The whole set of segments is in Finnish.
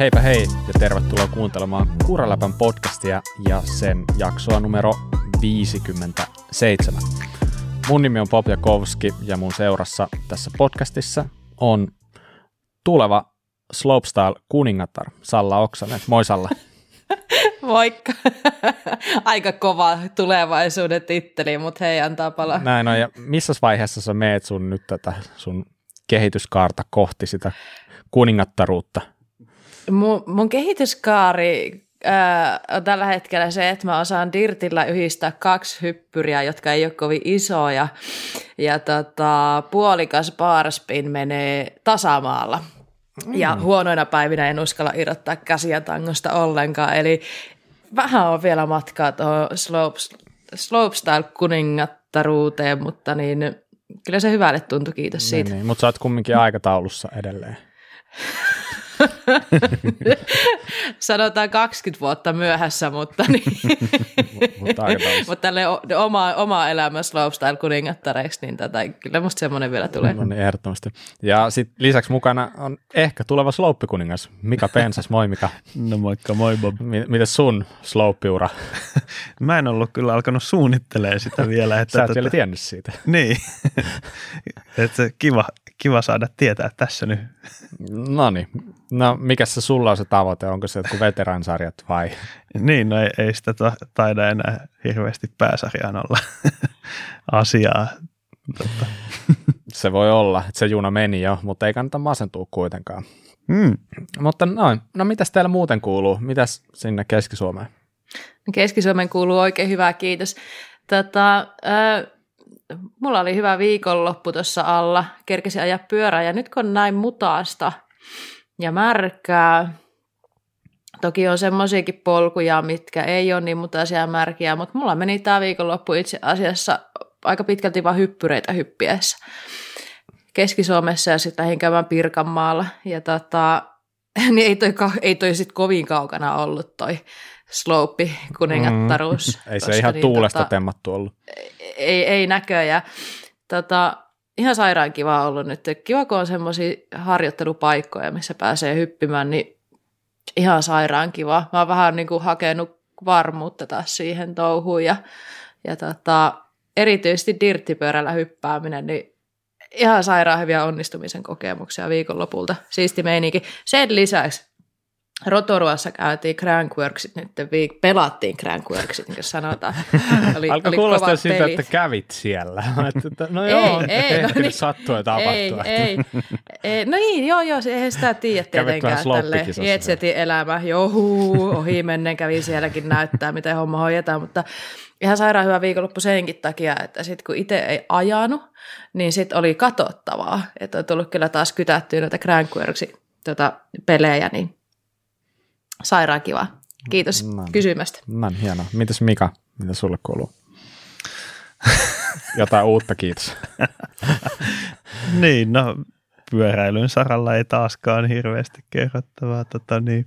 Heipä hei ja tervetuloa kuuntelemaan Kuraläpän podcastia ja sen jaksoa numero 57. Mun nimi on Pop Jakovski ja mun seurassa tässä podcastissa on tuleva Slopestyle kuningatar Salla Oksanen. Moi Salla. Moikka. Aika kova tulevaisuuden titteli, mutta hei, antaa palaa. Näin on, ja missä vaiheessa sä meet sun nyt tätä sun kehityskaarta kohti sitä kuningattaruutta? Mun, mun kehityskaari ää, on tällä hetkellä se, että mä osaan Dirtillä yhdistää kaksi hyppyriä, jotka ei ole kovin isoja. Ja tota, puolikas barspin menee tasamaalla. Mm. Ja huonoina päivinä en uskalla irrottaa käsiä tangosta ollenkaan. Eli vähän on vielä matkaa tuohon slopestyle-kuningattaruuteen, mutta niin, kyllä se hyvälle tuntui, kiitos niin, siitä. Niin, niin. Mutta sä oot kumminkin aikataulussa edelleen. Sanotaan 20 vuotta myöhässä, mutta, niin. mutta, tälle oma, oma elämä slopestyle kuningattareiksi, niin tätä, kyllä musta semmoinen vielä tulee. No niin, ehdottomasti. Ja sitten lisäksi mukana on ehkä tuleva sloppikuningas, Mika Pensas, moi Mika. No moikka, moi Bob. M- miten sun sloppiura? Mä en ollut kyllä alkanut suunnittelemaan sitä vielä. Että Sä et tota... vielä tiennyt siitä. niin, että kiva, kiva saada tietää tässä nyt. No niin, no mikä se sulla on se tavoite, onko se joku veteransarjat vai? niin, no ei, ei sitä taida enää hirveästi pääsarjaan olla asiaa. Totta. se voi olla, että se juna meni jo, mutta ei kannata masentua kuitenkaan. Mm. Mutta noin, no mitäs teillä muuten kuuluu? Mitäs sinne Keski-Suomeen? Keski-Suomeen kuuluu oikein hyvää, kiitos. Tota, äh, mulla oli hyvä viikonloppu tuossa alla, kerkesin ajaa pyörää ja nyt kun näin mutaasta ja märkää, toki on semmoisiakin polkuja, mitkä ei ole niin mutaisia ja märkiä, mutta mulla meni tämä viikonloppu itse asiassa aika pitkälti vain hyppyreitä hyppiessä. Keski-Suomessa ja sitten lähdin käymään Pirkanmaalla ja tota, niin ei toi, ei toi sit kovin kaukana ollut toi slope kuningattaruus. Mm, ei se ihan niin, tuulesta tota, temmattu ollut. Ei, ei näköjään. Tota, ihan sairaan kiva ollut nyt. Kiva, kun on semmoisia harjoittelupaikkoja, missä pääsee hyppimään, niin ihan sairaan kiva. Mä oon vähän niin kuin hakenut varmuutta taas siihen touhuun ja, ja tota, erityisesti dirttipyörällä hyppääminen, niin ihan sairaan hyviä onnistumisen kokemuksia viikonlopulta. Siisti meininki. Sen lisäksi Rotoruassa käytiin Crankworksit nyt, viik- pelattiin Crankworksit, niin kuin sanotaan. Oli, Alkoi oli kuulostaa siltä, että kävit siellä. no joo, ei, ei, no niin, sattuu ja tapahtuu. Ei, ei, ei, no niin, joo, joo, eihän sitä tiedä tietenkään tälle Jetsetin elämä. Joo, ohi mennen kävi sielläkin näyttää, miten homma hoidetaan, mutta ihan sairaan hyvä viikonloppu senkin takia, että sitten kun itse ei ajanut, niin sitten oli katsottavaa, että on tullut kyllä taas kytättyä noita Crankworksin tota, pelejä, niin Sairaan kiva. Kiitos Näin. kysymästä. Näin, hienoa. Mitäs Mika, mitä sulle kuuluu? Jotain uutta, kiitos. niin, no pyöräilyn saralla ei taaskaan hirveästi kerrottavaa. Tota, niin,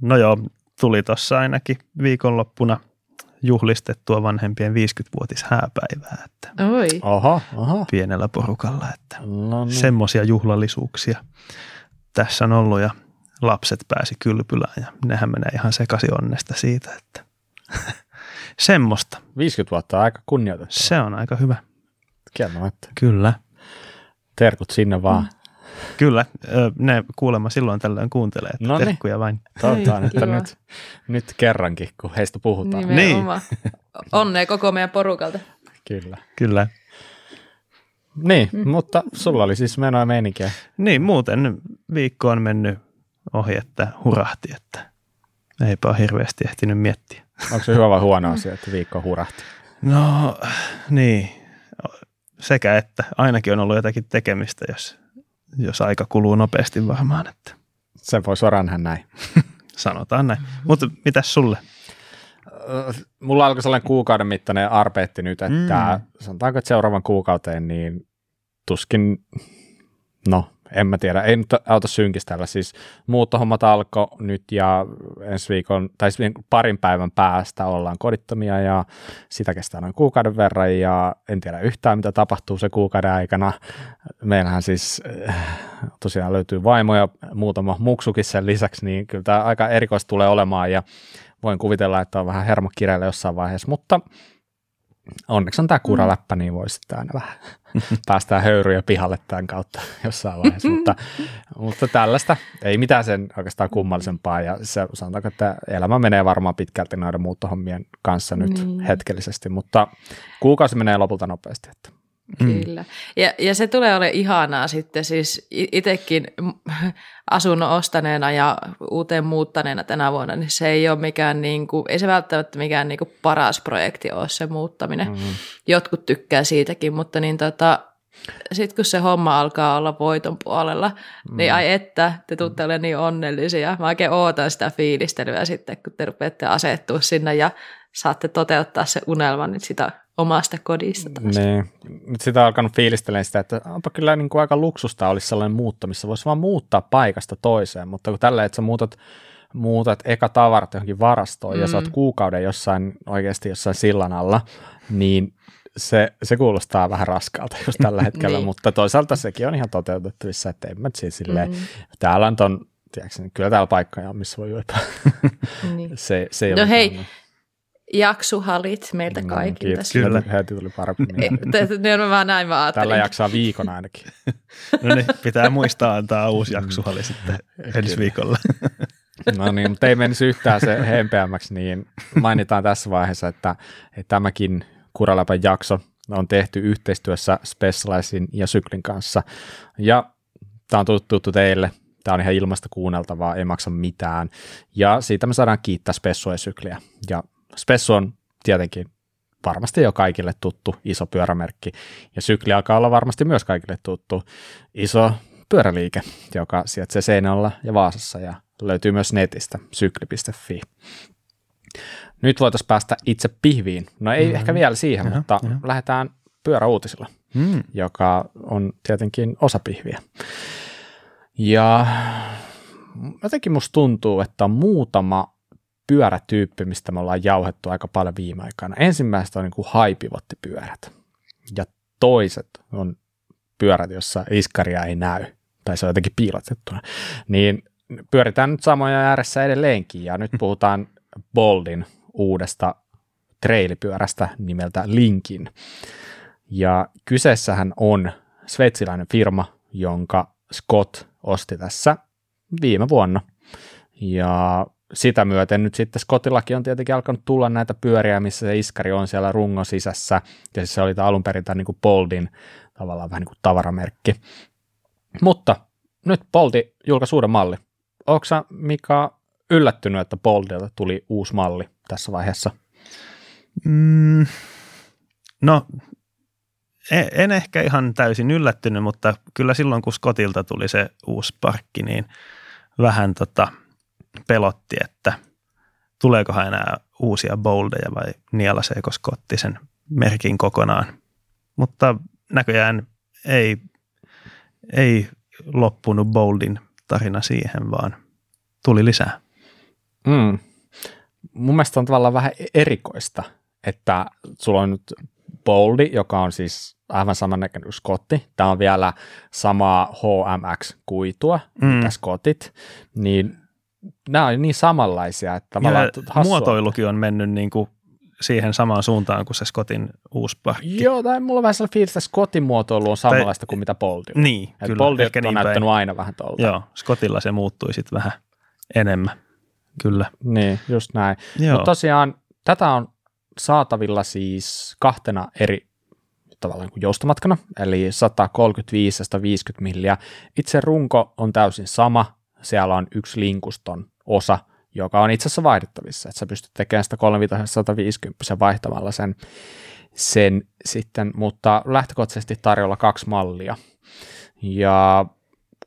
no joo, tuli tuossa ainakin viikonloppuna juhlistettua vanhempien 50-vuotis hääpäivää. Että Oi. Aha, aha. Pienellä porukalla, että no niin. semmoisia juhlallisuuksia tässä on ollut ja lapset pääsi kylpylään ja nehän menee ihan sekaisin onnesta siitä, että semmoista. 50 vuotta on aika kunnioitettava. Se on aika hyvä. Kieltämättä. Kyllä. Terkut sinne vaan. Mm. Kyllä, ne kuulemma silloin tällöin kuuntelee, että Noniin. terkkuja vain. Toivotaan, että nyt, nyt kerrankin, kun heistä puhutaan. Nimenomaan. Niin. Onnea koko meidän porukalta. Kyllä. Kyllä. Niin, mm. mutta sulla oli siis menoa meininkiä. Niin, muuten viikko on mennyt ohi, että hurahti, että eipä ole hirveästi ehtinyt miettiä. Onko se hyvä vai huono asia, että viikko hurahti? No niin, sekä että ainakin on ollut jotakin tekemistä, jos, jos aika kuluu nopeasti varmaan. Että. Sen voi suoraan näin. Sanotaan näin. Mutta mitäs sulle? Mulla alkoi sellainen kuukauden mittainen arpeetti nyt, että mm. sanotaanko, että seuraavan kuukauteen niin tuskin, no en mä tiedä, ei nyt auta synkistellä. Siis muuttohommat alkoi nyt ja ensi viikon, tai siis parin päivän päästä ollaan kodittomia ja sitä kestää noin kuukauden verran ja en tiedä yhtään, mitä tapahtuu se kuukauden aikana. Meillähän siis äh, tosiaan löytyy vaimoja, muutama muksukin sen lisäksi, niin kyllä tämä aika erikoista tulee olemaan ja voin kuvitella, että on vähän hermokireillä jossain vaiheessa, mutta onneksi on tämä kuraläppä, niin voi sitten aina vähän päästään höyryjä pihalle tämän kautta jossain vaiheessa, mutta, mutta tällaista ei mitään sen oikeastaan kummallisempaa ja se sanotaanko, että elämä menee varmaan pitkälti noiden muuttohommien kanssa nyt niin. hetkellisesti, mutta kuukausi menee lopulta nopeasti. Että. Mm. Kyllä. Ja, ja se tulee olemaan ihanaa sitten, siis itsekin asunnon ostaneena ja uuteen muuttaneena tänä vuonna, niin se ei ole mikään, niin kuin, ei se välttämättä mikään niin kuin paras projekti ole se muuttaminen. Mm. Jotkut tykkää siitäkin, mutta niin tota, sitten kun se homma alkaa olla voiton puolella, mm. niin ai että, te tuutte olemaan niin onnellisia. Mä oikein ootan sitä fiilistelyä sitten, kun te rupeatte asettua sinne ja saatte toteuttaa se unelma nyt sitä omasta kodista taas. Niin. Nyt sitä on alkanut fiilistelemään sitä, että onpa kyllä niin kuin aika luksusta olisi sellainen muutto, missä voisi vaan muuttaa paikasta toiseen, mutta kun tällä, että sä muutat, muutat eka tavarat johonkin varastoon mm. ja sä oot mm. kuukauden jossain oikeasti jossain sillan alla, niin se, se kuulostaa vähän raskaalta just tällä hetkellä, niin. mutta toisaalta sekin on ihan toteutettavissa, että en mä siis silleen, mm. täällä on ton, tiedätkö, kyllä täällä paikkoja on, missä voi juoda. niin. se, se ei no hei, jaksuhalit meiltä no, kaikilta. Kiitos, kyllä. Heti tuli paremmin. ne on vaan näin mä Tällä jaksaa viikon ainakin. no niin, pitää muistaa antaa uusi jaksuhali sitten ensi viikolla. no niin, mutta ei menisi yhtään se hempeämmäksi, niin mainitaan tässä vaiheessa, että, että tämäkin Kuraläpän jakso on tehty yhteistyössä Specializin ja Syklin kanssa. Ja tämä on tuttu teille, tämä on ihan ilmasta kuunneltavaa, ei maksa mitään. Ja siitä me saadaan kiittää Spessua ja Sykliä. Ja Spessu on tietenkin varmasti jo kaikille tuttu iso pyörämerkki, ja Sykli alkaa olla varmasti myös kaikille tuttu iso pyöräliike, joka sijaitsee Seinällä ja Vaasassa ja löytyy myös netistä sykli.fi. Nyt voitaisiin päästä itse pihviin. No ei mm. ehkä vielä siihen, ja, mutta ja. lähdetään pyöräuutisilla, mm. joka on tietenkin osa pihviä. Ja jotenkin musta tuntuu, että muutama pyörätyyppi, mistä me ollaan jauhettu aika paljon viime aikana. Ensimmäistä on niin kuin haipivottipyörät ja toiset on pyörät, jossa iskaria ei näy tai se on jotenkin piilotettuna. Niin pyöritään nyt samoja ääressä edelleenkin ja nyt puhutaan Boldin uudesta trailipyörästä nimeltä Linkin. Ja kyseessähän on sveitsiläinen firma, jonka Scott osti tässä viime vuonna. Ja sitä myöten nyt sitten Scottillakin on tietenkin alkanut tulla näitä pyöriä, missä se iskari on siellä rungon sisässä, ja se oli alun perin tämä niin Boldin tavallaan vähän niin kuin tavaramerkki. Mutta nyt Boldi julkaisi uuden malli. Onko Mika yllättynyt, että Boldilta tuli uusi malli tässä vaiheessa? Mm, no, en, en ehkä ihan täysin yllättynyt, mutta kyllä silloin kun Scottilta tuli se uusi parkki, niin vähän tota – pelotti, että tuleekohan enää uusia boldeja vai nielaseeko Scotti sen merkin kokonaan. Mutta näköjään ei, ei loppunut Boldin tarina siihen, vaan tuli lisää. Mm. Mun mielestä on tavallaan vähän erikoista, että sulla on nyt Boldi, joka on siis aivan samannäköinen kuin Scotti. Tämä on vielä samaa HMX-kuitua, mm. mitä Scottit, niin nämä on niin samanlaisia, että ja muotoilukin on mennyt niin kuin siihen samaan suuntaan kuin se Scottin uusi pakki. Joo, tai mulla on vähän sellainen fiilis, että Scottin muotoilu on samanlaista tai, kuin mitä Boldi on. Niin, Et kyllä. Boldi on niin näyttänyt päin. aina vähän tuolta. Joo, Scottilla se muuttui sitten vähän enemmän, kyllä. Niin, just näin. Mutta tosiaan tätä on saatavilla siis kahtena eri tavallaan kuin joustomatkana, eli 135-150 milliä. Itse runko on täysin sama, siellä on yksi linkuston osa, joka on itse asiassa vaihdettavissa, että sä pystyt tekemään sitä 350 vaihtamalla sen, sen sitten, mutta lähtökohtaisesti tarjolla kaksi mallia. Ja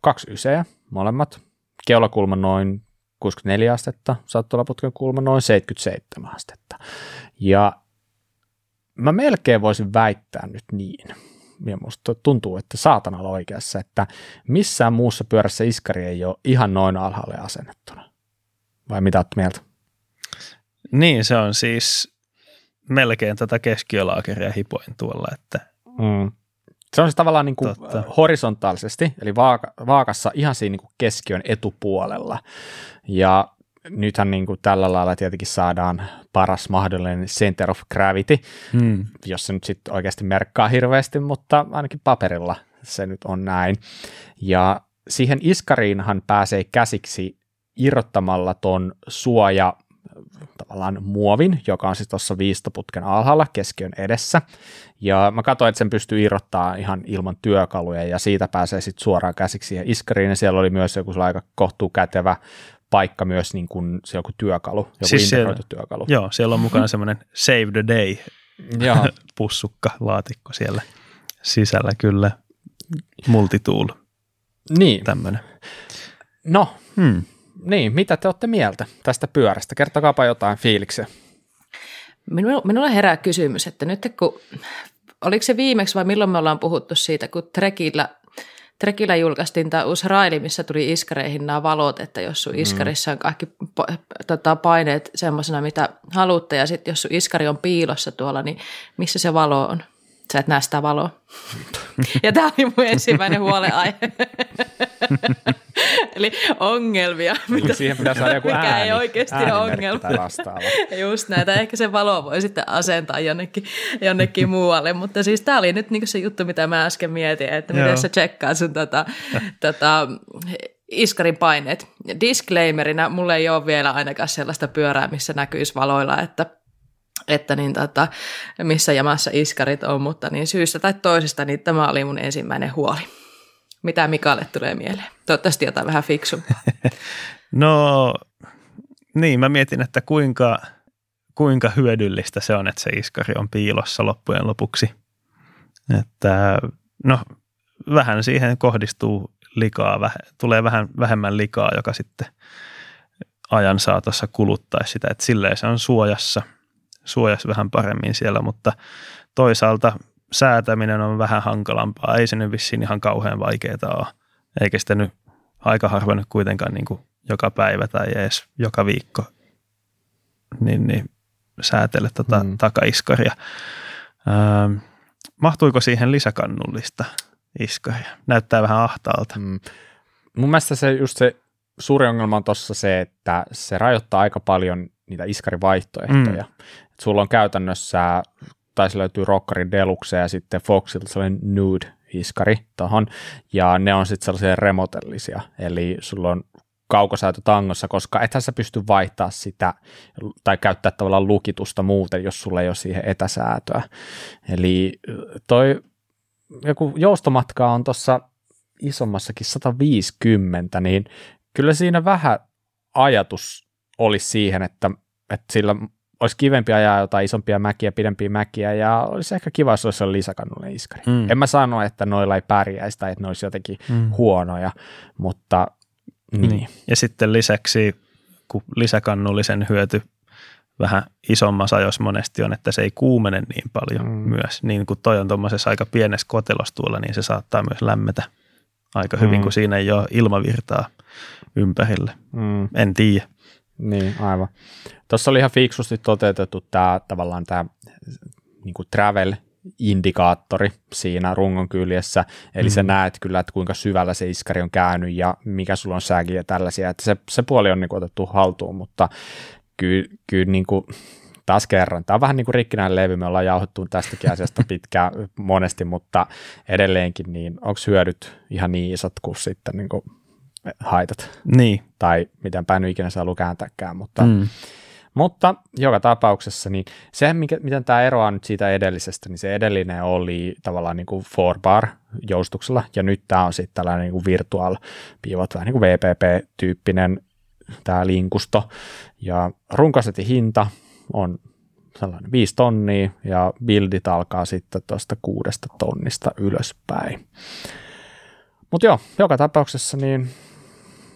kaksi ysejä, molemmat, keulakulma noin 64 astetta, sattulaputken kulma noin 77 astetta. Ja mä melkein voisin väittää nyt niin, ja musta tuntuu, että saatanalla oikeassa, että missään muussa pyörässä iskari ei ole ihan noin alhaalle asennettuna. Vai mitä olet mieltä? Niin, se on siis melkein tätä keskiölaakeria hipoin tuolla, että mm. Se on siis tavallaan niin kuin horisontaalisesti, eli vaaka, vaakassa ihan siinä niin kuin keskiön etupuolella. Ja nythän niin kuin tällä lailla tietenkin saadaan paras mahdollinen center of gravity, hmm. jos se nyt sitten oikeasti merkkaa hirveästi, mutta ainakin paperilla se nyt on näin. Ja siihen iskariinhan pääsee käsiksi irrottamalla ton suoja tavallaan muovin, joka on siis tuossa viistoputken alhaalla keskiön edessä. Ja mä katsoin, että sen pystyy irrottaa ihan ilman työkaluja ja siitä pääsee sitten suoraan käsiksi siihen iskariin. Ja siellä oli myös joku aika kohtuu kätevä paikka myös niin kuin se joku työkalu, joku siis integroitu siellä, työkalu. Joo, siellä on mukana semmoinen Save the Day pussukka laatikko siellä sisällä kyllä, multitool. Niin. Tämmöinen. No, hmm. niin, mitä te olette mieltä tästä pyörästä? Kertokaapa jotain fiiliksiä. Minulla, minulla herää kysymys, että nyt kun, oliko se viimeksi vai milloin me ollaan puhuttu siitä, kun Trekillä Trekillä julkaistiin tämä uusi raili, missä tuli iskareihin nämä valot, että jos sun mm. iskarissa on kaikki tota, paineet semmoisena, mitä haluatte, ja sitten jos sun iskari on piilossa tuolla, niin missä se valo on? Sä et näe sitä valoa. ja tämä oli mun ensimmäinen huoleaihe. Eli ongelmia. Mitä, siihen pitää saada joku mikä ääni, ei oikeasti ole ongelma. Just näitä. Ehkä se valo voi sitten asentaa jonnekin, jonnekin muualle. Mutta siis tämä oli nyt niinku se juttu, mitä mä äsken mietin, että miten sä tsekkaat sun tota, tota, iskarin paineet. Disclaimerina, mulla ei ole vielä ainakaan sellaista pyörää, missä näkyisi valoilla, että että niin tota, missä jamassa iskarit on, mutta niin syystä tai toisesta niin tämä oli mun ensimmäinen huoli. Mitä Mikalle tulee mieleen? Toivottavasti jotain vähän fiksumpaa. no niin, mä mietin, että kuinka, kuinka hyödyllistä se on, että se iskari on piilossa loppujen lopuksi. Että no vähän siihen kohdistuu likaa, tulee vähän vähemmän likaa, joka sitten ajan saatossa kuluttaa sitä, että silleen se on suojassa, suojassa vähän paremmin siellä, mutta toisaalta säätäminen on vähän hankalampaa. Ei se nyt vissiin ihan kauhean vaikeaa ole. Eikä sitä nyt aika harvoin nyt kuitenkaan niin kuin joka päivä tai edes joka viikko niin, niin säätele tota mm. takaiskaria. Ähm, mahtuiko siihen lisäkannullista iskaria? Näyttää vähän ahtaalta. Mm. Mun mielestä se just se suuri ongelma on tuossa se, että se rajoittaa aika paljon niitä iskarivaihtoehtoja. Mm. Et sulla on käytännössä taisi löytyy Rockerin Deluxe ja sitten Foxilta sellainen Nude-iskari tuohon, ja ne on sitten sellaisia remotellisia, eli sulla on kaukosäätö tangossa, koska ethän sä pysty vaihtaa sitä tai käyttää tavallaan lukitusta muuten, jos sulla ei ole siihen etäsäätöä. Eli toi joku joustomatka on tuossa isommassakin 150, niin kyllä siinä vähän ajatus olisi siihen, että, että sillä olisi kivempi ajaa jotain isompia mäkiä, pidempiä mäkiä, ja olisi ehkä kiva, jos olisi lisäkannullinen iskari. Mm. En mä sano, että noilla ei pärjäisi tai että ne olisi jotenkin mm. huonoja, mutta niin. niin. Ja sitten lisäksi, kun lisäkannullisen hyöty vähän isommassa ajoissa monesti on, että se ei kuumene niin paljon mm. myös. Niin kuin toi on tuommoisessa aika pienessä kotelossa tuolla, niin se saattaa myös lämmetä aika hyvin, mm. kun siinä ei ole ilmavirtaa ympärille. Mm. En tiedä. Niin, aivan. Tuossa oli ihan fiksusti toteutettu tämä tavallaan tämä niin travel indikaattori siinä rungon kyljessä, eli mm. sä näet kyllä, että kuinka syvällä se iskari on käynyt ja mikä sulla on säki ja tällaisia, että se, se puoli on niin kuin otettu haltuun, mutta kyllä, kyllä niin kuin, taas kerran, tämä on vähän niin kuin rikkinäinen levy, me ollaan jauhettu tästäkin asiasta pitkään monesti, mutta edelleenkin, niin onko hyödyt ihan niin isot kuin sitten niin kuin haitat. Niin. Tai miten päin ikinä saa kääntääkään, mutta, mm. mutta joka tapauksessa niin se, mikä, miten tämä eroaa nyt siitä edellisestä, niin se edellinen oli tavallaan niin kuin four bar joustuksella, ja nyt tämä on sitten tällainen niin kuin virtual pivot, vähän niin kuin VPP-tyyppinen tämä linkusto, ja runkasetin hinta on sellainen viisi tonnia, ja buildit alkaa sitten tuosta kuudesta tonnista ylöspäin. Mutta joo, joka tapauksessa niin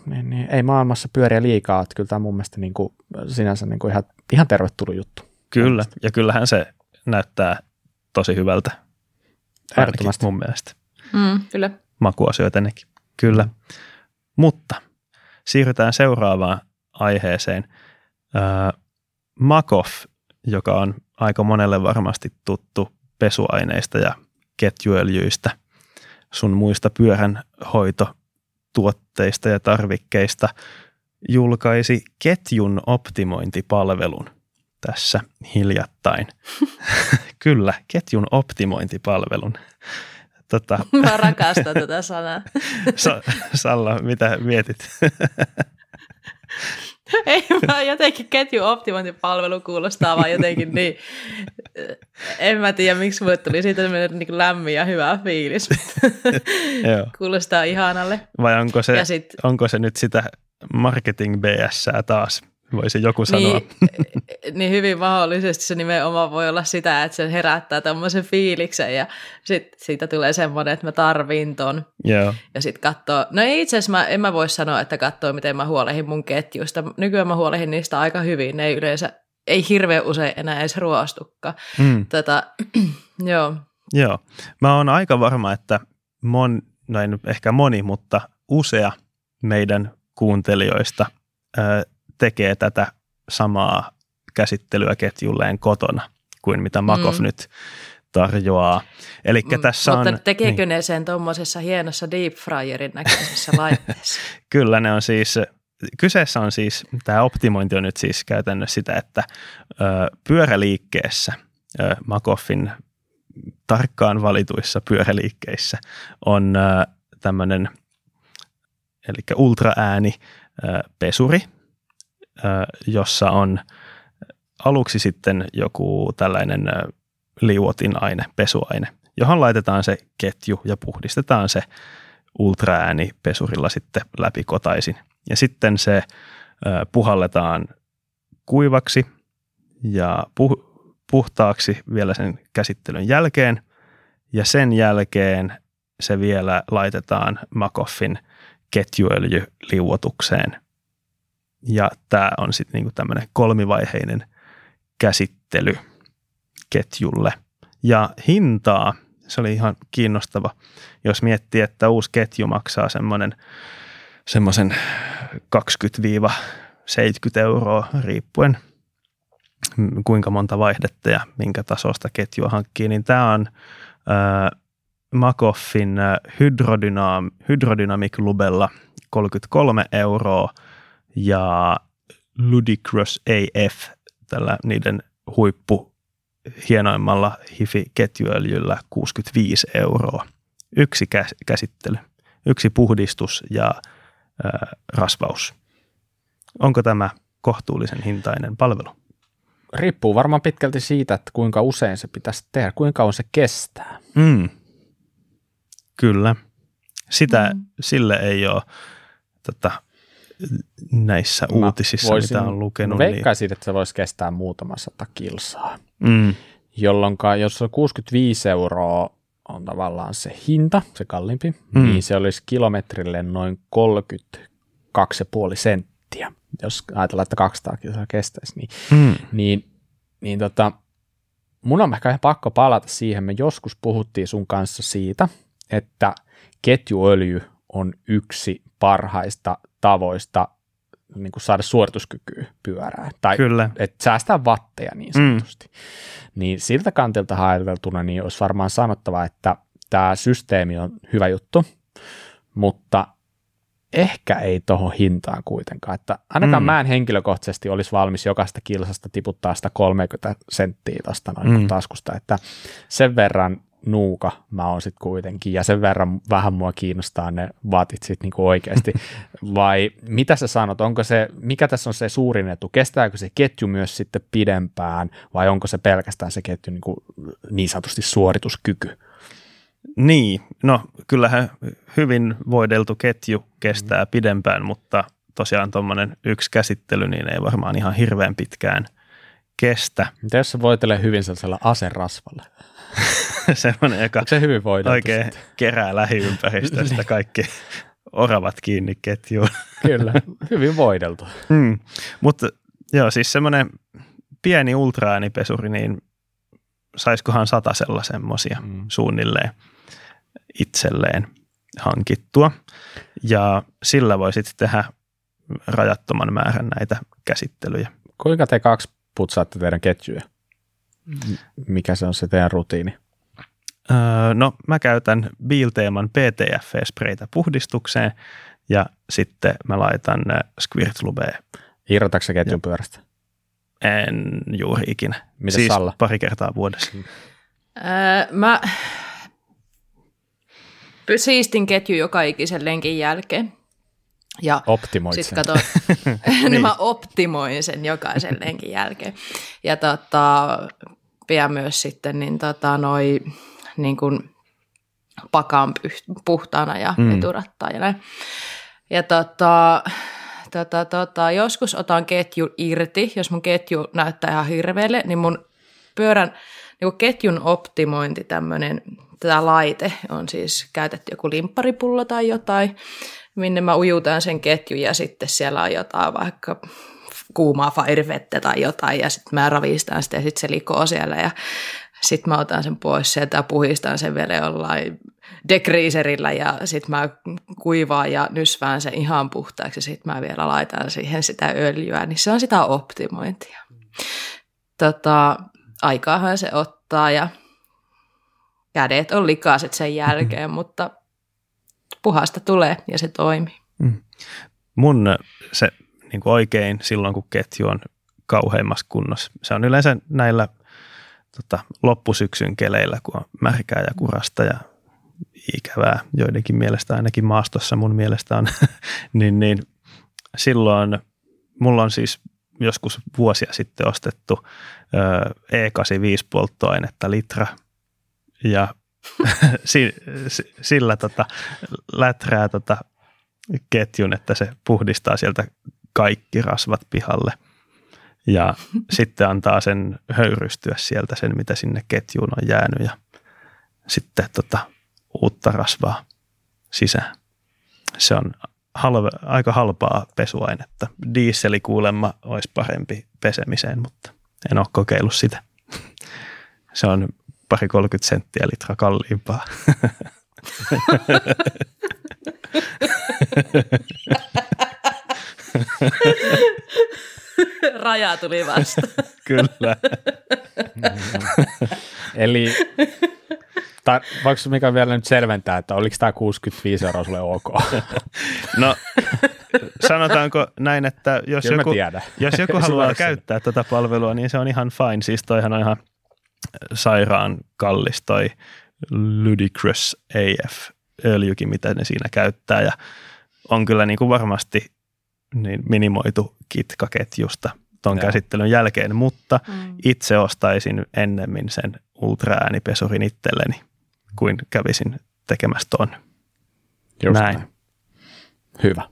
niin, niin ei maailmassa pyöriä liikaa, että kyllä tämä mun mielestä niin kuin, sinänsä niin kuin ihan, ihan tervetullut juttu. Kyllä, ja kyllähän se näyttää tosi hyvältä. Ainakin Ehdottomasti. mun mielestä. Mm, kyllä. Makuasioita nekin. Kyllä. Mutta siirrytään seuraavaan aiheeseen. Öö, Makoff, joka on aika monelle varmasti tuttu pesuaineista ja ketjuöljyistä, sun muista pyöränhoitotuotteista ja tarvikkeista, julkaisi ketjun optimointipalvelun tässä hiljattain. Kyllä, ketjun optimointipalvelun. Tota, Mä rakastan tätä sanaa. Sa- Salla, mitä mietit? Ei vaan jotenkin ketju optimointipalvelu kuulostaa vaan jotenkin niin, en mä tiedä miksi mulle tuli siitä tämmöinen niin lämmin ja hyvä fiilis. Kuulostaa ihanalle. Vai onko se, sit- onko se nyt sitä marketing BS taas, voisi joku sanoa. Niin, niin hyvin mahdollisesti se nimenomaan voi olla sitä, että se herättää tämmöisen fiiliksen ja sitten siitä tulee semmoinen, että mä tarvin ton. Joo, Ja sitten katsoo, no ei itse asiassa mä, en mä voi sanoa, että katsoo miten mä huolehin mun ketjuista. Nykyään mä huolehin niistä aika hyvin, ne ei yleensä, ei hirveän usein enää edes ruostukaan. mm, Tätä, joo, joo. Mä oon aika varma, että mon, no ei ehkä moni, mutta usea meidän kuuntelijoista tekee tätä samaa käsittelyä ketjulleen kotona kuin mitä Makov Mm. nyt tarjoaa. Eli tässä mutta on... tekeekö niin. ne sen tuommoisessa hienossa deep fryerin näköisessä laitteessa? Kyllä ne on siis, kyseessä on siis, tämä optimointi on nyt siis käytännössä sitä, että ö, pyöräliikkeessä, ö, Makoffin tarkkaan valituissa pyöräliikkeissä on ö, tämmöinen, eli ultraääni ö, pesuri, jossa on aluksi sitten joku tällainen liuotinaine, pesuaine, johon laitetaan se ketju ja puhdistetaan se ultraääni pesurilla sitten läpi kotaisin. Ja sitten se puhalletaan kuivaksi ja puh- puhtaaksi vielä sen käsittelyn jälkeen. Ja sen jälkeen se vielä laitetaan Makoffin ketjuöljyliuotukseen. Ja tämä on sitten niinku tämmöinen kolmivaiheinen käsittely ketjulle. Ja hintaa, se oli ihan kiinnostava jos miettii, että uusi ketju maksaa semmoinen semmoisen 20-70 euroa riippuen kuinka monta vaihdetta ja minkä tasosta ketjua hankkii, niin tämä on äh, Makoffin Hydrodynam, Hydrodynamic Lubella 33 euroa ja Ludicrous AF tällä niiden huippu hienoimmalla hifi-ketjuöljyllä 65 euroa yksi kä- käsittely, yksi puhdistus ja ö, rasvaus. Onko tämä kohtuullisen hintainen palvelu? Riippuu varmaan pitkälti siitä, että kuinka usein se pitäisi tehdä, kuinka kauan se kestää. Mm. Kyllä. Sitä, mm. sille ei ole tota, näissä Mä uutisissa, voisin- mitä on lukenut. Mä Niin, veikkaisin, että se voisi kestää muutama sata kilsaa, mm, jolloin jos on 65 euroa on tavallaan se hinta, se kalliimpi, mm. niin se olisi kilometrille noin 32,5 senttiä, jos ajatellaan, että 200 kilsaa kestäisi, niin mm, niin, niin tota, mun on ehkä pakko palata siihen. Me joskus puhuttiin sun kanssa siitä, että ketjuöljy on yksi parhaista tavoista niin kuin saada suorituskykyä pyörään. Tai kyllä. että säästää vatteja niin sanotusti. Mm. Niin siltä kantilta ajateltuna niin olisi varmaan sanottava, että tämä systeemi on hyvä juttu, mutta ehkä ei tuohon hintaan kuitenkaan. Että ainakaan Mm. mm. mä en henkilökohtaisesti olisi valmis jokaista kilsasta tiputtaa sitä 30 senttiä tuosta noin Mm. mm. taskusta, että sen verran nuuka mä oon sitten kuitenkin, ja sen verran vähän mua kiinnostaa ne vaatit sitten niinku oikeasti. Vai mitä sä sanot, onko se, mikä tässä on se suurin etu, kestääkö se ketju myös sitten pidempään, vai onko se pelkästään se ketju niinku niin sanotusti suorituskyky? Niin, no kyllähän hyvin voideltu ketju kestää pidempään, mutta tosiaan tuommoinen yksi käsittely niin ei varmaan ihan hirveän pitkään kestä. Mitä jos se voitelee hyvin sellaisella aserasvalla? Semmoinen, joka Onko se hyvin oikein sitten? kerää lähiympäristöstä kaikki oravat kiinni ketjuun. Kyllä, hyvin voideltu. Mm. Mutta joo, siis semmoinen pieni ultraäänipesuri, niin saisikohan satasella semmoisia mm. suunnilleen itselleen hankittua. Ja sillä voi sitten tehdä rajattoman määrän näitä käsittelyjä. Kuinka te kaksi putsaatte teidän ketjuja? Mikä se on se teidän rutiini? Öö, no mä käytän Biilteeman PTF-spreitä puhdistukseen ja sitten mä laitan Squirtlubea. Irrotatko ketjun pyörästä? En juuri ikinä. Mitä siis Salla? pari kertaa vuodessa. Öö, mä siistin ketju joka ikisen lenkin jälkeen. Ja Optimoit sitten sen. kato, niin. mä optimoin sen jokaisen lenkin jälkeen. Ja tota, pian myös sitten niin tota, noi, niin kuin pakan pyh- puhtaana ja Mm. eturattaa ja näin. Ja tota, tota, tota, joskus otan ketju irti, jos mun ketju näyttää ihan hirveälle, niin mun pyörän niin kuin ketjun optimointi, tämmöinen, tämä laite on siis käytetty joku limpparipullo tai jotain, minne mä ujutan sen ketjun ja sitten siellä on jotain vaikka kuumaa firevettä tai jotain ja sitten mä ravistan sitä ja sitten se likoo siellä ja sitten mä otan sen pois sieltä ja puhistan sen vielä jollain dekriiserillä ja sitten mä kuivaan ja nysvään sen ihan puhtaaksi ja sitten mä vielä laitan siihen sitä öljyä, niin se on sitä optimointia. Tota, aikaahan se ottaa ja kädet on likaiset sen jälkeen, mutta puhasta tulee ja se toimii. Mun se niin kuin oikein silloin, kun ketju on kauheimmassa kunnossa. Se on yleensä näillä tota, loppusyksyn keleillä, kun on märkää ja kurasta ja ikävää joidenkin mielestä, ainakin maastossa mun mielestä on, niin, niin silloin mulla on siis joskus vuosia sitten ostettu ö, E85 polttoainetta litra ja sillä tota, läträä tota ketjun, että se puhdistaa sieltä kaikki rasvat pihalle ja sitten antaa sen höyrystyä sieltä sen, mitä sinne ketjuun on jäänyt ja sitten tota, uutta rasvaa sisään. Se on halve, aika halpaa pesuainetta. Dieseli kuulemma olisi parempi pesemiseen, mutta en ole kokeillut sitä. Se on pari 30 senttiä litra kalliimpaa. Raja tuli vasta. Kyllä. Eli ta, voiko Mika vielä nyt selventää, että oliko tämä 65 euroa sulle ok? No sanotaanko näin, että jos Kyllä joku, jos joku haluaa käyttää tätä palvelua, niin se on ihan fine. Siis toihan on ihan sairaan kallis toi Ludicrous AF öljykin, mitä ne siinä käyttää ja on kyllä niin kuin varmasti niin minimoitu kitkaketjusta ton Joo. käsittelyn jälkeen, mutta Mm. itse ostaisin ennemmin sen ultraäänipesurin itselleni, kuin kävisin tekemässä ton. Just Näin. Hyvä.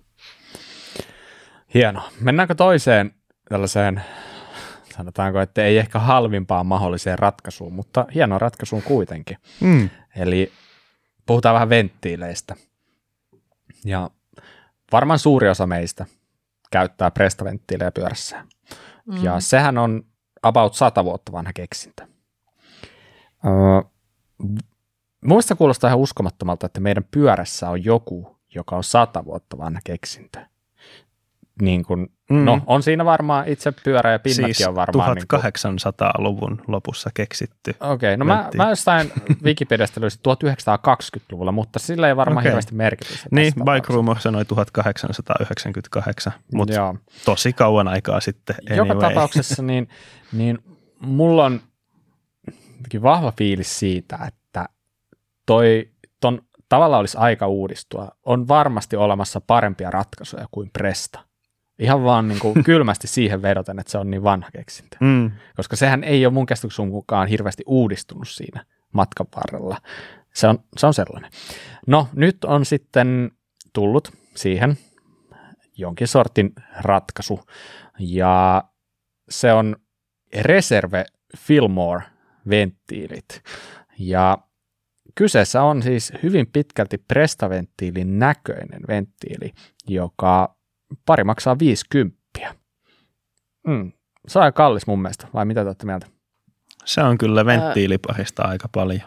Hieno. Mennäänkö toiseen tällaiseen, sanotaanko, että ei ehkä halvimpaan mahdolliseen ratkaisuun, mutta hieno ratkaisuun kuitenkin. Mm. Eli puhutaan vähän venttiileistä. Ja varmaan suuri osa meistä käyttää prestaventtiilejä pyörässään. Mm. Ja sehän on about 100 vuotta vanha keksintö. Öö, Muista kuulostaa ihan uskomattomalta, että meidän pyörässä on joku, joka on 100 vuotta vanha keksintö. Niin kun, Mm. No, on siinä varmaan itse pyörä ja pinnatkin Siis on varmaan. Niin kun, 1800-luvun lopussa keksitty. Okei, no mä, mä jostain Wikipediasta löysin 1920-luvulla, mutta sillä ei varmaan okay. hirveästi merkitystä. Niin, Bike. Rumor sanoi 1898, mutta Joo. tosi kauan aikaa sitten. Joka Anyway. tapauksessa niin, niin mulla on vahva fiilis siitä, että toi, ton tavallaan olisi aika uudistua. On varmasti olemassa parempia ratkaisuja kuin Presta. Ihan vaan niin kuin kylmästi siihen vedoten, että se on niin vanha keksintö. Mm. Koska sehän ei ole mun käsityksen mukaan hirveästi uudistunut siinä matkan varrella. Se on, se on sellainen. No nyt on sitten tullut siihen jonkin sortin ratkaisu. Ja se on Reserve Fillmore venttiilit. Ja kyseessä on siis hyvin pitkälti prestaventtiilin näköinen venttiili, joka pari maksaa 50. Mm. Se on aika kallis mun mielestä, vai mitä te olette mieltä? Se on kyllä venttiiliparista aika paljon.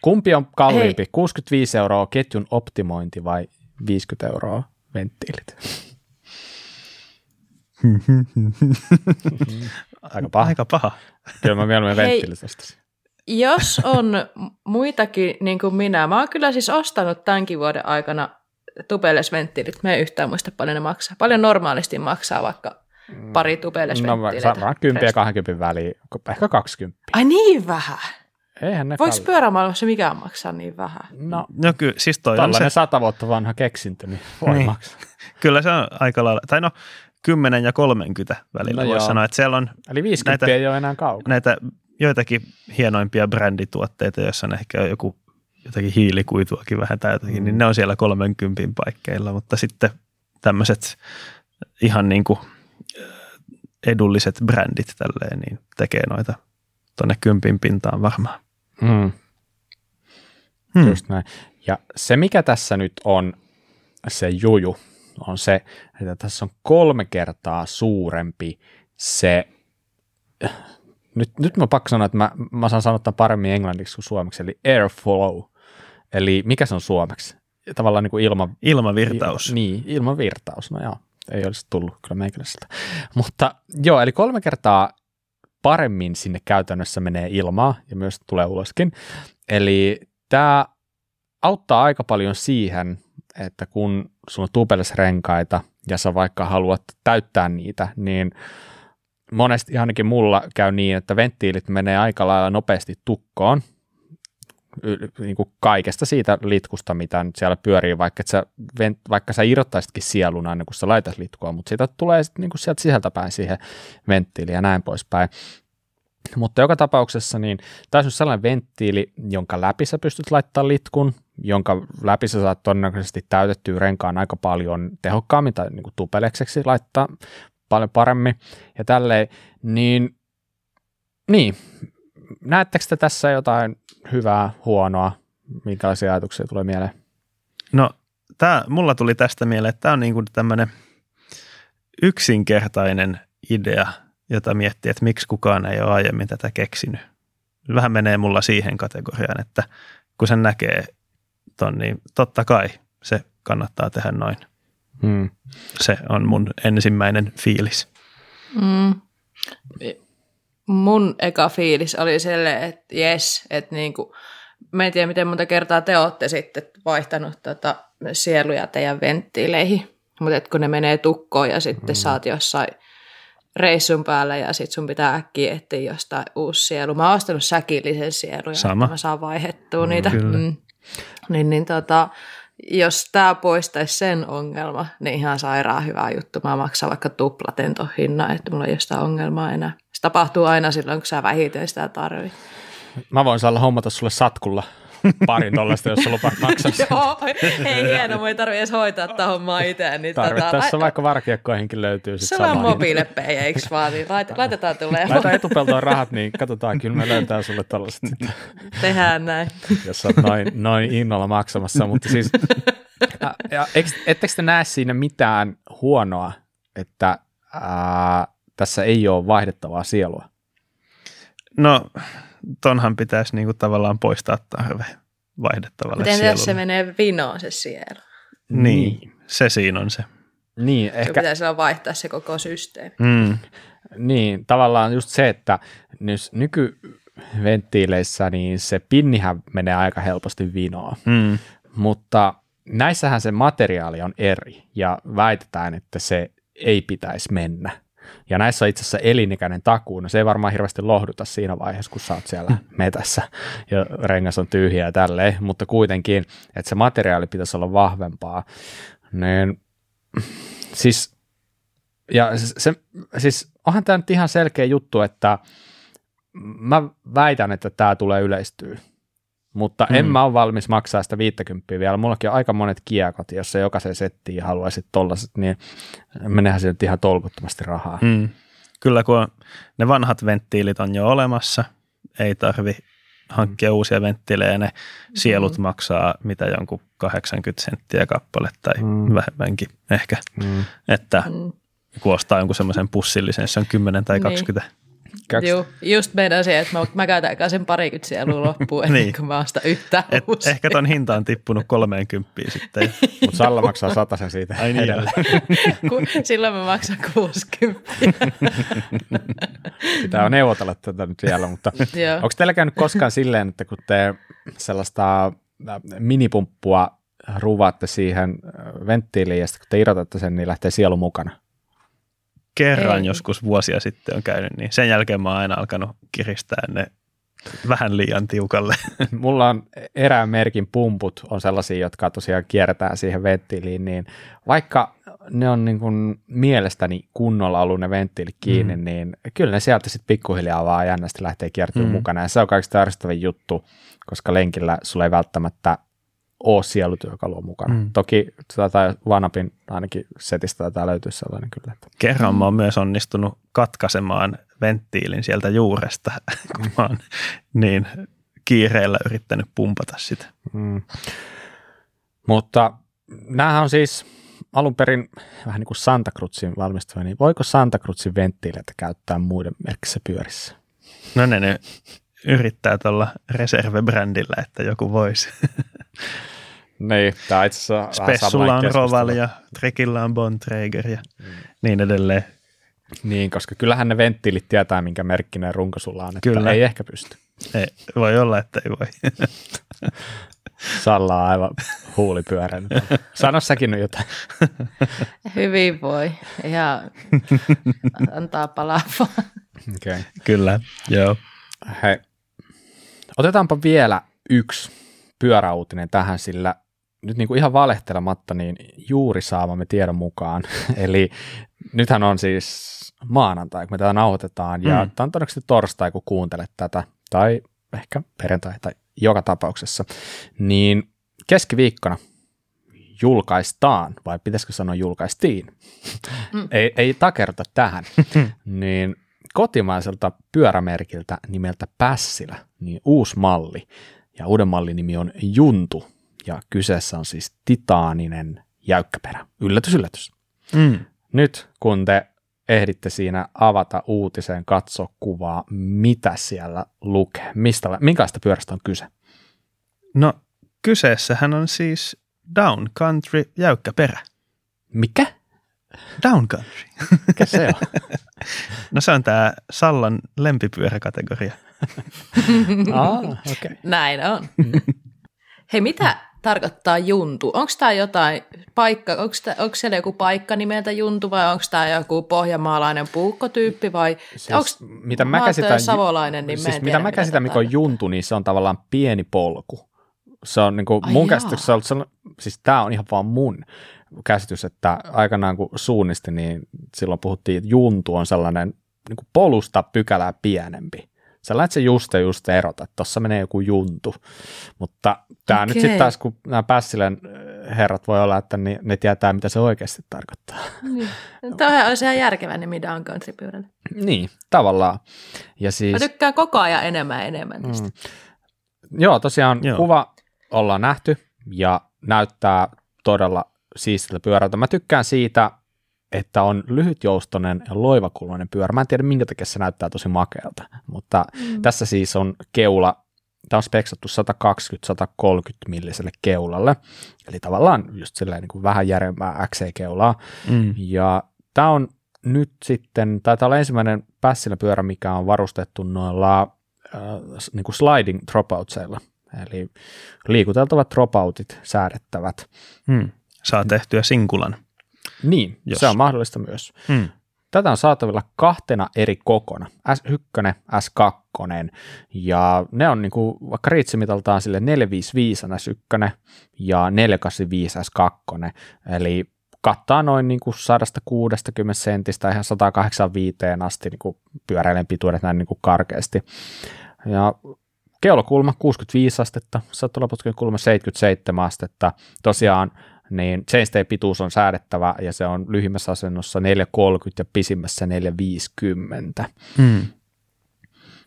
Kumpi on kalliimpi, Hei. 65 euroa ketjun optimointi vai 50 euroa venttiilit? Aika paha. Aika paha. Kyllä mä mieluummin venttiilit Jos on muitakin niin kuin minä, mä oon kyllä siis ostanut tämänkin vuoden aikana tubelesventtiilit. Mä en yhtään muista paljon ne maksaa. Paljon normaalisti maksaa vaikka pari tubelesventtiiliä. No varmaan 10 ja 20 väliin, ehkä 20. Ai niin vähän? Eihän ne Voiko pyörämaailmassa mikään maksaa niin vähän? No, no kyllä, siis toi on se... sata vuotta vanha keksintö, niin voi niin. maksaa. Kyllä se on aika lailla, tai no 10 ja 30 välillä no voisi sanoa, että siellä on Eli 50 näitä, ei ole enää kaukana. Näitä joitakin hienoimpia brändituotteita, joissa on ehkä joku jotakin hiilikuituakin vähän tai jotakin, niin mm. niin ne on siellä 30 paikkeilla, mutta sitten tämmöiset ihan niin kuin edulliset brändit tälleen, niin tekee noita tuonne kympin pintaan varmaan. Mm. Hmm. Just näin. Ja se, mikä tässä nyt on se juju, on se, että tässä on kolme kertaa suurempi se, nyt, nyt mä pakko sanoa, että mä, mä saan sanoa paremmin englanniksi kuin suomeksi, eli airflow, eli mikä se on suomeksi? Tavallaan niin kuin ilma, ilmavirtaus. Il, niin, ilmavirtaus, no joo, ei olisi tullut kyllä meikäläiseltä. Mutta joo, eli kolme kertaa paremmin sinne käytännössä menee ilmaa ja myös tulee uloskin. Eli tämä auttaa aika paljon siihen, että kun sulla on renkaita ja sä vaikka haluat täyttää niitä, niin monesti ainakin mulla käy niin, että venttiilit menee aika lailla nopeasti tukkoon, niin kuin kaikesta siitä litkusta, mitä nyt siellä pyörii, vaikka, et sä, vaikka sä irrottaisitkin sielun aina, kun sä laitat litkua, mutta siitä tulee sitten niin kuin sieltä sisältäpäin siihen venttiiliin ja näin poispäin. Mutta joka tapauksessa niin tämä on sellainen venttiili, jonka läpi sä pystyt laittamaan litkun, jonka läpi sä saat todennäköisesti täytettyä renkaan aika paljon tehokkaammin tai niin kuin tupelekseksi laittaa paljon paremmin ja tälleen, niin, niin näettekö te tässä jotain hyvää, huonoa, minkälaisia ajatuksia tulee mieleen? No, tää, mulla tuli tästä mieleen, että tämä on niin kuin tämmöinen yksinkertainen idea, jota miettii, että miksi kukaan ei ole aiemmin tätä keksinyt. Vähän menee mulla siihen kategoriaan, että kun sen näkee ton, niin totta kai se kannattaa tehdä noin. Hmm. Se on mun ensimmäinen fiilis. Hmm mun eka fiilis oli sellainen, että jes, että niinku, mä en tiedä miten monta kertaa te olette sitten vaihtanut tota sieluja teidän venttiileihin, mutta kun ne menee tukkoon ja sitten mm. saat jossain reissun päällä ja sitten sun pitää äkkiä etsiä jostain uusi sielu. Mä oon ostanut säkillisen sielun ja mä saan vaihettua mm, niitä. Mm. Niin, niin tota, jos tämä poistaisi sen ongelma, niin ihan sairaan hyvä juttu. Mä maksan vaikka tuplaten ton hinnan, että mulla ei ole sitä ongelmaa enää. Se tapahtuu aina silloin, kun sä vähiten sitä tarvit. Mä voin saada hommata sulle satkulla parin tollasta, jos sä lupaat maksaa. Joo, ei hieno, mun ei tarvitse edes hoitaa tätä hommaa itse. Niin tota- Tarvittaessa tota, vaikka varkiekkoihinkin löytyy sit Se on mobiilepejä, eikö vaan? Niin lait, laitetaan tulemaan. Laita etupeltoon rahat, niin katsotaan, kyllä me löytää sulle tollaset sitten. Tehdään näin. Jos sä oot noin, noin innolla maksamassa, mutta siis ja, ja ettekö te näe siinä mitään huonoa, että ää, tässä ei ole vaihdettavaa sielua? No, tonhan pitäisi niinku tavallaan poistaa tarve vaihdettavalle Miten sielulle. se menee vinoon se sielu? Niin, niin, se siinä on se. Niin, ehkä... Pitäisi olla vaihtaa se koko systeemi. Mm. Niin, tavallaan just se, että nykyventtiileissä niin se pinnihän menee aika helposti vinoon, mm. mutta näissähän se materiaali on eri ja väitetään, että se ei pitäisi mennä. Ja näissä on itse asiassa elinikäinen takuu. No se ei varmaan hirveästi lohduta siinä vaiheessa, kun sä oot siellä metässä ja rengas on tyhjä ja tälleen, mutta kuitenkin, että se materiaali pitäisi olla vahvempaa. Niin, siis, ja se, siis onhan tämä nyt ihan selkeä juttu, että mä väitän, että tämä tulee yleistyä mutta mm. en mä ole valmis maksaa sitä 50 vielä. Mullakin on aika monet kiekot, jos se jokaisen settiin haluaisit tollaset, niin menehän se nyt ihan tolkuttomasti rahaa. Mm. Kyllä, kun ne vanhat venttiilit on jo olemassa, ei tarvi hankkia mm. uusia venttiilejä, ne sielut mm. maksaa mitä jonkun 80 senttiä kappale tai mm. vähemmänkin ehkä, mm. että mm. kun ostaa jonkun semmoisen pussillisen, se on 10 tai 20. Niin. Kaksi. Joo, just meidän se, että mä, mä käytän sen parikymmentä sielua loppuun ennen Niin. kuin mä oon sitä yhtään Et, ehkä ton hinta on tippunut 30 sitten. Mutta Salla maksaa sen siitä Ai niin, edelleen. Ku- Silloin mä maksan 60. Pitää neuvotella tätä nyt vielä, mutta onko teillä käynyt koskaan silleen, että kun te sellaista äh, minipumppua ruvaatte siihen äh, venttiiliin ja sitten kun te irrotatte sen, niin lähtee sielu mukana? Kerran Ei. joskus vuosia sitten on käynyt, niin sen jälkeen mä oon aina alkanut kiristää ne vähän liian tiukalle. Mulla on erään merkin pumput on sellaisia, jotka tosiaan kierretään siihen venttiiliin, niin vaikka ne on niin kuin mielestäni kunnolla ollut ne venttiilit kiinni, mm. niin kyllä ne sieltä sitten pikkuhiljaa vaan jännästi lähtee kiertyä mm. Mm. mukana. Ja se on kaikista ärsyttävin juttu, koska lenkillä sulla ei välttämättä ole sielutyökalua mukana. Mm. Mm. Toki tai Vanapin ainakin setistä taitaa löytyä sellainen kyllä. Että. Kerran mä oon myös onnistunut katkaisemaan venttiilin sieltä juuresta, kun mä oon niin kiireellä yrittänyt pumpata sitä. Mm. Mutta näähän on siis alun perin vähän niin kuin Santa Cruzin valmistuvia, niin voiko Santa Cruzin venttiileitä käyttää muiden merkissä pyörissä? No ne, ne yrittää tuolla reserve-brändillä, että joku voisi. Niin, tämä itse asiassa Spessulla on keskustelu. Roval ja Trekillä on Bontrager ja niin edelleen. Niin, koska kyllähän ne venttiilit tietää, minkä merkkinen runko sulla on, että Kyllä. ei ehkä pysty. Ei, voi olla, että ei voi. Salla on aivan huulipyöreä. Sano säkin nyt jotain. Hyvin voi. Ja antaa palaa. Okay. Kyllä, joo. Hei, otetaanpa vielä yksi pyöräuutinen tähän, sillä nyt niin kuin ihan valehtelematta, niin juuri saamamme tiedon mukaan. Eli nythän on siis maanantai, kun me tätä nauhoitetaan, ja Mm. tämä on todennäköisesti torstai, kun kuuntelet tätä, tai ehkä perjantai, tai joka tapauksessa, niin keskiviikkona julkaistaan, vai pitäisikö sanoa julkaistiin, Mm. ei, ei takerta tähän, niin kotimaiselta pyörämerkiltä nimeltä Pässilä, niin uusi malli, ja uuden mallin nimi on Juntu, ja kyseessä on siis titaaninen jäykkäperä. Yllätys, yllätys. Mm. Nyt kun te ehditte siinä avata uutisen, katsoa kuvaa, mitä siellä lukee, mistä, minkälaista pyörästä on kyse? No kyseessähän on siis Down Country jäykkä perä. Mikä? Down Country. Mikä se on? No se on tämä Sallan lempipyöräkategoria. Aa, okei. Okay. Näin on. Hei, mitä tarkoittaa juntu? Onko tämä jotain paikka, onko, tää, onko siellä joku paikka nimeltä juntu vai onko tämä joku pohjanmaalainen puukkotyyppi vai Siis, onko mitä mä käsitän, savolainen, niin mä en siis tiedä, mitä mä käsitän, mikä on juntu, niin se on tavallaan pieni polku. Se on niin kuin, Ai mun jaa. käsityksessä, on, ollut sella- siis tämä on ihan vaan mun käsitys, että aikanaan kun suunnisti, niin silloin puhuttiin, että juntu on sellainen niin kuin polusta pykälää pienempi. Sellainen, että se just ja just erota, että tuossa menee joku juntu. Mutta tämä okay. nyt sitten taas, kun nämä Pässilän äh, herrat voi olla, että ne, ne tietää, mitä se oikeasti tarkoittaa. Niin. Tämä olisi ihan järkevä nimi Down Country pyörälle. Niin, tavallaan. Ja Mä siis, tykkään koko ajan enemmän ja enemmän tästä. mm, joo, tosiaan Joo. kuva ollaan nähty ja näyttää todella siistiltä pyörältä. Mä tykkään siitä, että on lyhytjoustoinen ja loivakulmainen pyörä. Mä en tiedä, minkä takia se näyttää tosi makealta, mutta mm. tässä siis on keula, tämä on speksattu 120-130 milliselle keulalle, eli tavallaan just silleen niin kuin vähän järjempää XC-keulaa, Mm. ja tämä on nyt sitten, taitaa olla ensimmäinen Pässilä-pyörä, mikä on varustettu noilla äh, niin kuin sliding dropoutseilla, eli liikuteltavat dropoutit säädettävät. Mm. Saa tehtyä sinkulan. Niin, Jos. se on mahdollista myös. Mm. Tätä on saatavilla kahtena eri kokona, S1, S2, ja ne on niinku, vaikka riitsimitaltaan sille 455 S1 ja 485 S2, eli kattaa noin niinku 160 sentistä ihan 185 asti niinku pyöräilen pituudet näin niinku karkeasti. Ja keulakulma 65 astetta, satulaputken kulma 77 astetta. Tosiaan niin chainstay pituus on säädettävä ja se on lyhimmässä asennossa 430 ja pisimmässä 450. Mm.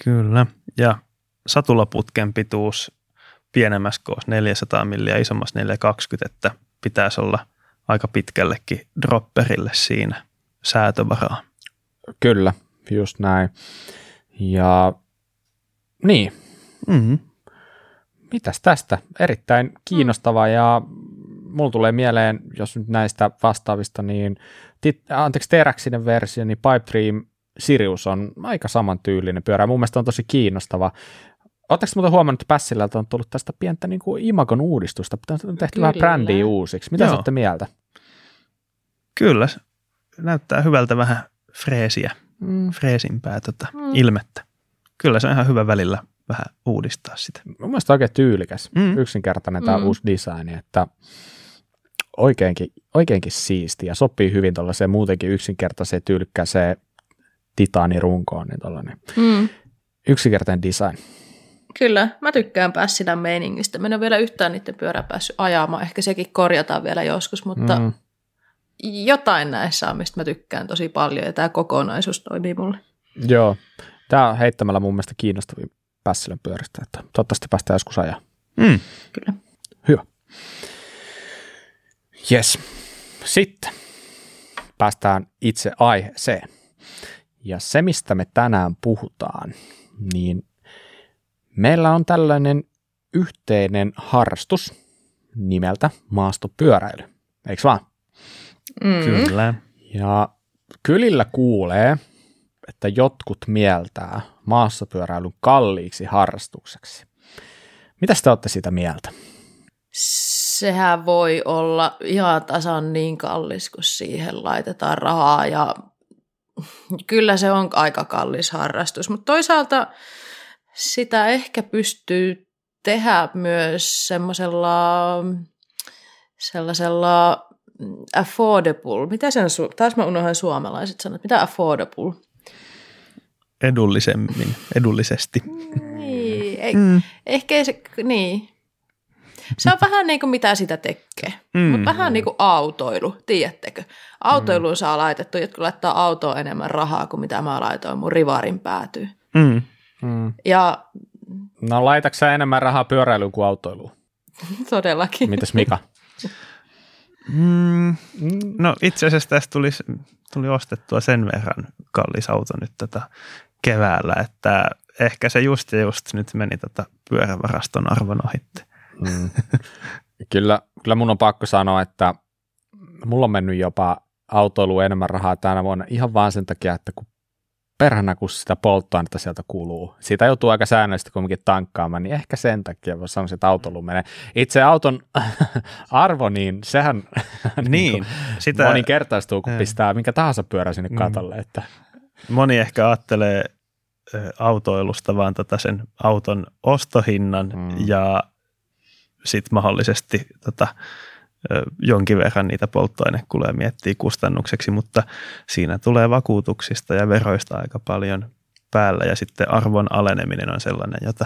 Kyllä. Ja satulaputken pituus pienemmässä koossa 400 milliä, isommassa 420, että pitäisi olla aika pitkällekin dropperille siinä säätövaraa. Kyllä, just näin. Ja niin, Mm-hmm. mitäs tästä? Erittäin kiinnostava ja mulla tulee mieleen, jos nyt näistä vastaavista, niin tit, anteeksi, Teräksinen versio, niin Pipe Dream Sirius on aika samantyylinen pyörä. Mun mielestä on tosi kiinnostava. Oletteko muuten huomannut, että Pässillä on tullut tästä pientä niin kuin imagon uudistusta? On tehty Kyllä. vähän brändiä uusiksi. Mitä Joo. olette mieltä? Kyllä, näyttää hyvältä vähän freesiä, Mm. freesimpää tota Mm. ilmettä. Kyllä se on ihan hyvä välillä vähän uudistaa sitä. Mun mielestä oikein tyylikäs. Mm. yksinkertainen tämä Mm. uusi design, että oikeinkin, oikeinkin siisti ja sopii hyvin tuollaiseen muutenkin yksinkertaiseen tyylikkääseen titaanirunkoon, niin tollainen Mm. yksinkertainen design. Kyllä, mä tykkään Pässilän meiningistä. Mä en ole vielä yhtään niiden pyörää päässyt ajamaan. Ehkä sekin korjataan vielä joskus, mutta Mm. jotain näissä on, mistä mä tykkään tosi paljon. Ja tämä kokonaisuus toimii mulle. Joo, tämä on heittämällä mun mielestä kiinnostavin Pässilän pyöristä, että toivottavasti päästään joskus ajaa. Mm. Kyllä. Hyvä. Yes. Sitten päästään itse aiheeseen. Ja se, mistä me tänään puhutaan, niin meillä on tällainen yhteinen harrastus nimeltä maastopyöräily. Eikö vaan? Mm. Kyllä. Ja kylillä kuulee, että jotkut mieltää maastopyöräilyn kalliiksi harrastukseksi. Mitä te olette siitä mieltä? Sehän voi olla ihan tasan niin kallis, kun siihen laitetaan rahaa ja kyllä se on aika kallis harrastus, mutta toisaalta sitä ehkä pystyy tehdä myös semmoisella sellaisella mm, affordable, mitä se on, su- taas mä unohdan suomalaiset sanat, mitä affordable? Edullisemmin, edullisesti. Niin, ei, Mm. ehkä se, niin. Se on vähän niin kuin mitä sitä tekee. Mm. Mutta vähän niin kuin autoilu, tiedättekö? Autoiluun saa laitettu, jotka laittaa autoon enemmän rahaa kuin mitä mä laitoin mun rivarin päätyy. Mm. Mm. Ja No laitatko sä enemmän rahaa pyöräilyyn kuin autoiluun? todellakin. Mitäs Mika? Mm. Mm. No itse asiassa tästä tuli, tuli ostettua sen verran kallis auto nyt tätä keväällä, että ehkä se just ja just nyt meni tätä pyörävaraston arvon ohitte. Mm. Kyllä, kyllä mun on pakko sanoa, että mulla on mennyt jopa autoiluun enemmän rahaa tänä vuonna ihan vaan sen takia, että kun perhana, kun sitä polttoainetta sieltä kuluu. Siitä joutuu aika säännöllisesti kuitenkin tankkaamaan, niin ehkä sen takia voisi sanoa, että autoilu menee. Itse auton arvo, niin sehän Niin, sitä... sitä moninkertaistuu, kun pistää minkä tahansa pyörä sinne Mm. katolle. Että, moni ehkä ajattelee autoilusta vaan tota sen auton ostohinnan mm. ja sitten mahdollisesti tota, jonkin verran niitä polttoainekuluja miettii kustannukseksi, mutta siinä tulee vakuutuksista ja veroista aika paljon päällä. Ja sitten arvon aleneminen on sellainen, jota,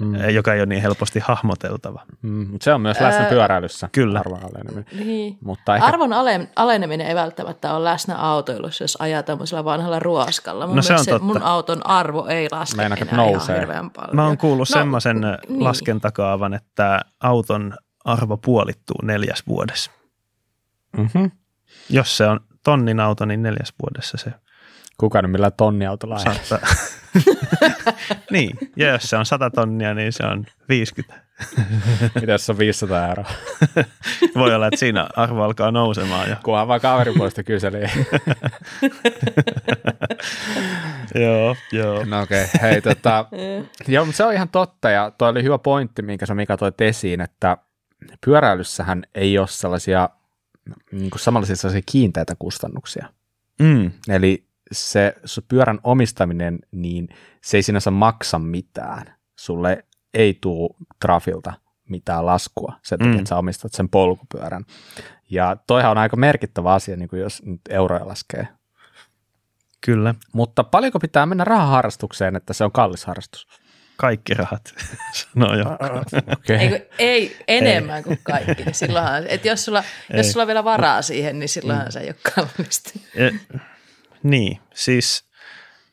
mm. joka ei ole niin helposti hahmoteltava. Mm, mutta se on myös läsnä Ää, pyöräilyssä. kyllä. Arvon aleneminen. Niin. Mutta ehkä Arvon ale- aleneminen ei välttämättä ole läsnä autoilussa, jos ajaa tämmöisellä vanhalla ruoskalla. Mun No se on totta. mun auton arvo ei laske Meinaatko, enää nousee? ihan hirveän paljon. Mä oon kuullut No, semmoisen niin. laskentakaavan, että auton arvo puolittuu neljäs vuodessa. mm-hmm. Jos se on tonnin auto, niin neljäs vuodessa se kuka nyt millään tonniautolla ajaa. saattaa. niin, ja jos se on 100 tonnia, niin se on 50. Mitä jos se on 500 euroa? Voi olla, että siinä arvo alkaa nousemaan jo. Kunhan vaan kaveripuolesta kyseli. joo, joo. No okei, okay. hei tota, joo, mutta se on ihan totta ja toi oli hyvä pointti, minkä sä Mika toit esiin, että pyöräilyssähän ei ole sellaisia niin kuin samanlaisia sellaisia kiinteitä kustannuksia. Mm, Eli se, se pyörän omistaminen, niin se ei sinänsä maksa mitään. Sulle ei tuu trafilta mitään laskua sen takia, Mm. että sä omistat sen polkupyörän. Ja toihan on aika merkittävä asia, niin kuin jos nyt euroja laskee. kyllä, Mutta paljonko pitää mennä rahaharrastukseen, että se on kallis harrastus? kaikki rahat, sanoo jo. Okay. Ei, kun- ei enemmän kuin kaikki. Niin silloinhan, et jos, sulla, jos Ei. sulla on vielä varaa siihen, niin silloinhan se ei ole kallista. Niin, siis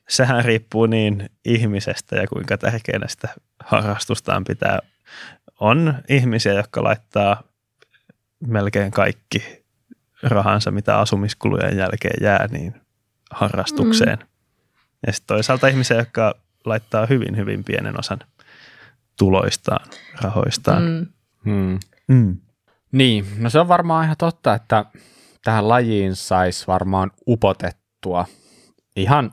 sehän riippuu niin ihmisestä ja kuinka tärkeänä sitä harrastustaan pitää. On ihmisiä, jotka laittaa melkein kaikki rahansa, mitä asumiskulujen jälkeen jää, niin harrastukseen. Mm. Ja sitten toisaalta ihmisiä, jotka laittaa hyvin, hyvin pienen osan tuloistaan, rahoistaan. Mm. Hmm. Mm. Niin, no se on varmaan ihan totta, että tähän lajiin saisi varmaan upotettua ihan,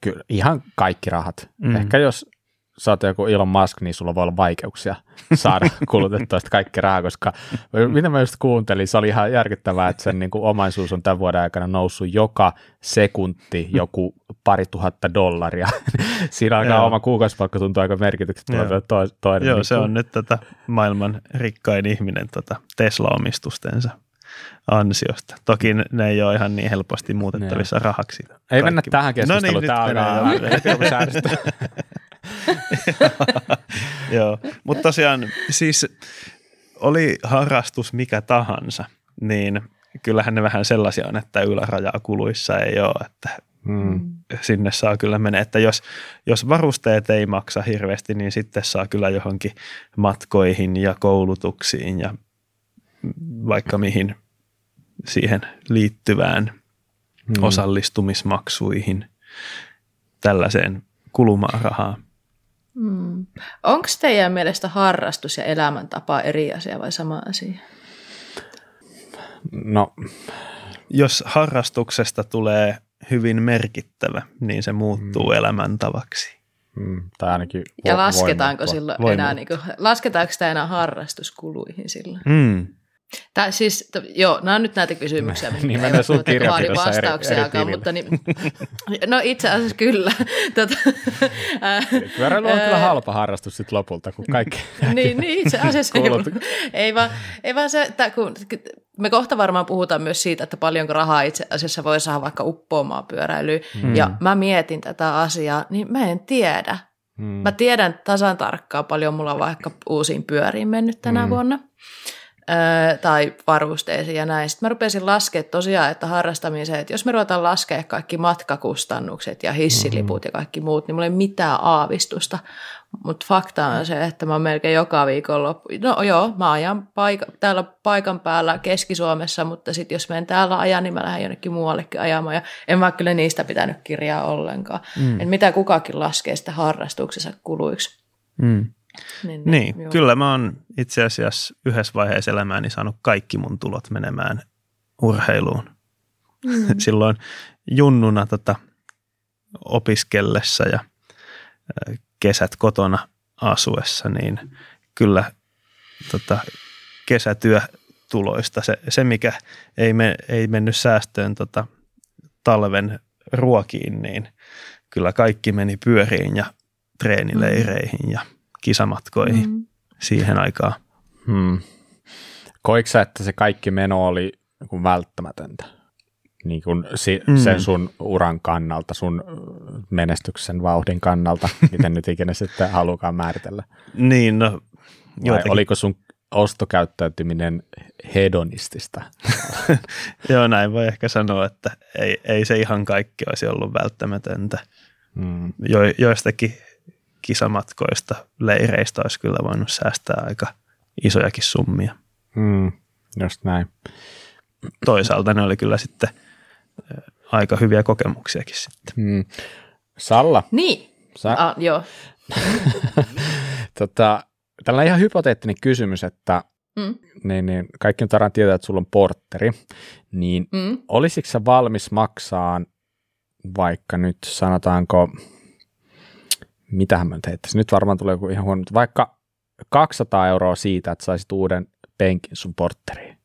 ky- ihan kaikki rahat. Mm. Ehkä jos sä oot joku Elon Musk, niin sulla voi olla vaikeuksia saada kulutettua sitä kaikki rahaa, koska mitä mä just kuuntelin, se oli ihan järkyttävää, että sen niin kuin omaisuus on tämän vuoden aikana noussut joka sekunti joku pari tuhatta dollaria. Siinä alkaa Joo. oma kuukausipalkka tuntuu aika merkityksettömältä to, toinen. Joo, niin se on nyt tätä maailman rikkain ihminen tota Tesla-omistustensa ansiosta. Toki ne ei ole ihan niin helposti muutettavissa ne. rahaksi. Ei Kaikki. mennä tähän keskusteluun, no niin, tämä alkaa Joo, mutta tosiaan siis oli harrastus mikä tahansa, niin kyllähän ne vähän sellaisia on, että ylärajaa kuluissa ei ole, että hmm. sinne saa kyllä mennä. Että jos, jos varusteet ei maksa hirveästi, niin sitten saa kyllä johonkin matkoihin ja koulutuksiin ja vaikka mihin siihen liittyvään hmm. osallistumismaksuihin, tällaiseen kulumaan rahaa. Mm. Onko teidän mielestä harrastus ja elämäntapa eri asia vai sama asia? No. Jos harrastuksesta tulee hyvin merkittävä, niin se muuttuu mm. elämäntavaksi. Mm, tai ainakin ja lasketaanko silloin enää, niin kuin, lasketaanko sitä enää harrastuskuluihin silloin? Mm. Tää, siis, t- joo, nämä on nyt näitä kysymyksiä, niin, mitkä eivät sun vaadi vastauksiakaan, mutta niin, no itse asiassa kyllä. Tota, Pyöräily on kyllä halpa harrastus sitten lopulta, kun kaikki, niin, niin, itse asiassa ei, ei, vaan, ei vaan se, että kun, me kohta varmaan puhutaan myös siitä, että paljonko rahaa itse asiassa voi saada vaikka uppoamaan pyöräilyyn, mm. ja mä mietin tätä asiaa, niin mä en tiedä. Mm. Mä tiedän tasan tarkkaan paljon mulla on vaikka uusiin pyöriin mennyt tänä mm. vuonna tai varusteisiin ja näin. Sitten mä rupesin laskemaan tosiaan, että harrastamiseen, että jos me ruvetaan laskemaan kaikki matkakustannukset ja hissiliput mm-hmm. ja kaikki muut, niin mulla ei mitään aavistusta. Mutta fakta on se, että mä melkein joka viikonloppu, no joo, mä ajan paika, täällä paikan päällä Keski-Suomessa, mutta sitten jos menen täällä ajan, niin mä lähden jonnekin muuallekin ajamaan. Ja en mä kyllä niistä pitänyt kirjaa ollenkaan. Mm. En mitä kukakin laskee sitä harrastuksensa kuluiksi. Mm. Niin, niin, niin kyllä mä oon itse asiassa yhdessä vaiheessa elämääni saanut kaikki mun tulot menemään urheiluun. Mm. Silloin junnuna tota, opiskellessa ja kesät kotona asuessa, niin kyllä tota, kesätyötuloista se, se mikä ei, me, ei mennyt säästöön tota, talven ruokiin, niin kyllä kaikki meni pyöriin ja treenileireihin mm. ja kisamatkoihin mm. siihen aikaan. Hmm. Koiksa, että se kaikki meno oli niin välttämätöntä? Niin kuin si- mm. sen sun uran kannalta, sun menestyksen vauhdin kannalta, miten nyt ikinä sitten halukaan määritellä. Niin, no Vai oliko sun ostokäyttäytyminen hedonistista? Joo, näin voi ehkä sanoa, että ei, ei se ihan kaikki olisi ollut välttämätöntä. Mm. Jo, joistakin kisamatkoista, leireistä olisi kyllä voinut säästää aika isojakin summia. Mm, just näin. Toisaalta ne oli kyllä sitten aika hyviä kokemuksiakin sitten. Mm. Salla. Niin, Sä... ah, joo. tota, tällä on ihan hypoteettinen kysymys, että mm. niin, niin, kaikki nyt aina tietää, että sulla on porteri, niin mm. olisitko sä valmis maksaan vaikka nyt sanotaanko mitähän mä nyt heittäisin, nyt varmaan tulee joku ihan huono, vaikka 200 euroa siitä, että saisit uuden penkin sun portteriin.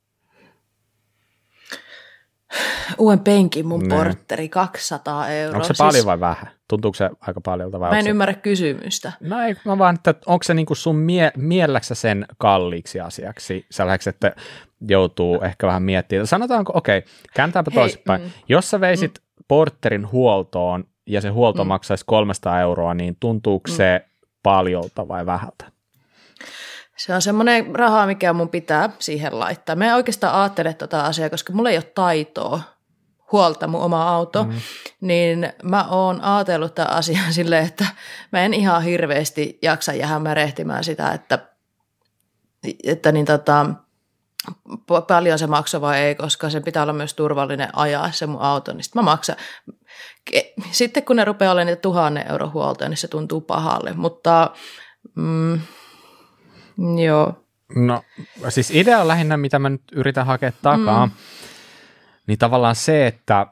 Uuden penkin mun ne. portteri, 200 euroa. Onko se siis... paljon vai vähän? Tuntuuko se aika paljolta? Vai mä en se... ymmärrä kysymystä. No ei, mä vaan, että onko se niinku sun mie- mielläksä sen kalliiksi asiaksi, sellaiseksi, että joutuu ehkä vähän miettimään. Sanotaanko, okei, okay, kääntäänpä toisinpäin. Mm. Jos sä veisit mm. porterin huoltoon ja se huolto mm. maksaisi 300 euroa, niin tuntuuko mm. se paljolta vai vähältä? Se on semmoinen raha, mikä mun pitää siihen laittaa. Mä en oikeastaan ajattele tuota asiaa, koska mulla ei ole taitoa huolta mun oma auto, mm. niin mä oon ajatellut tämän asian silleen, että mä en ihan hirveästi jaksa jäädä märehtimään sitä, että, että niin tota, paljon se maksaa vai ei, koska sen pitää olla myös turvallinen ajaa se mun auto, niin sitten mä maksan. Sitten kun ne rupeaa olemaan niitä tuhannen euro huoltoja, niin se tuntuu pahalle, mutta mm, joo. No siis idea on lähinnä, mitä mä nyt yritän hakea takaa, mm. Niin tavallaan se, että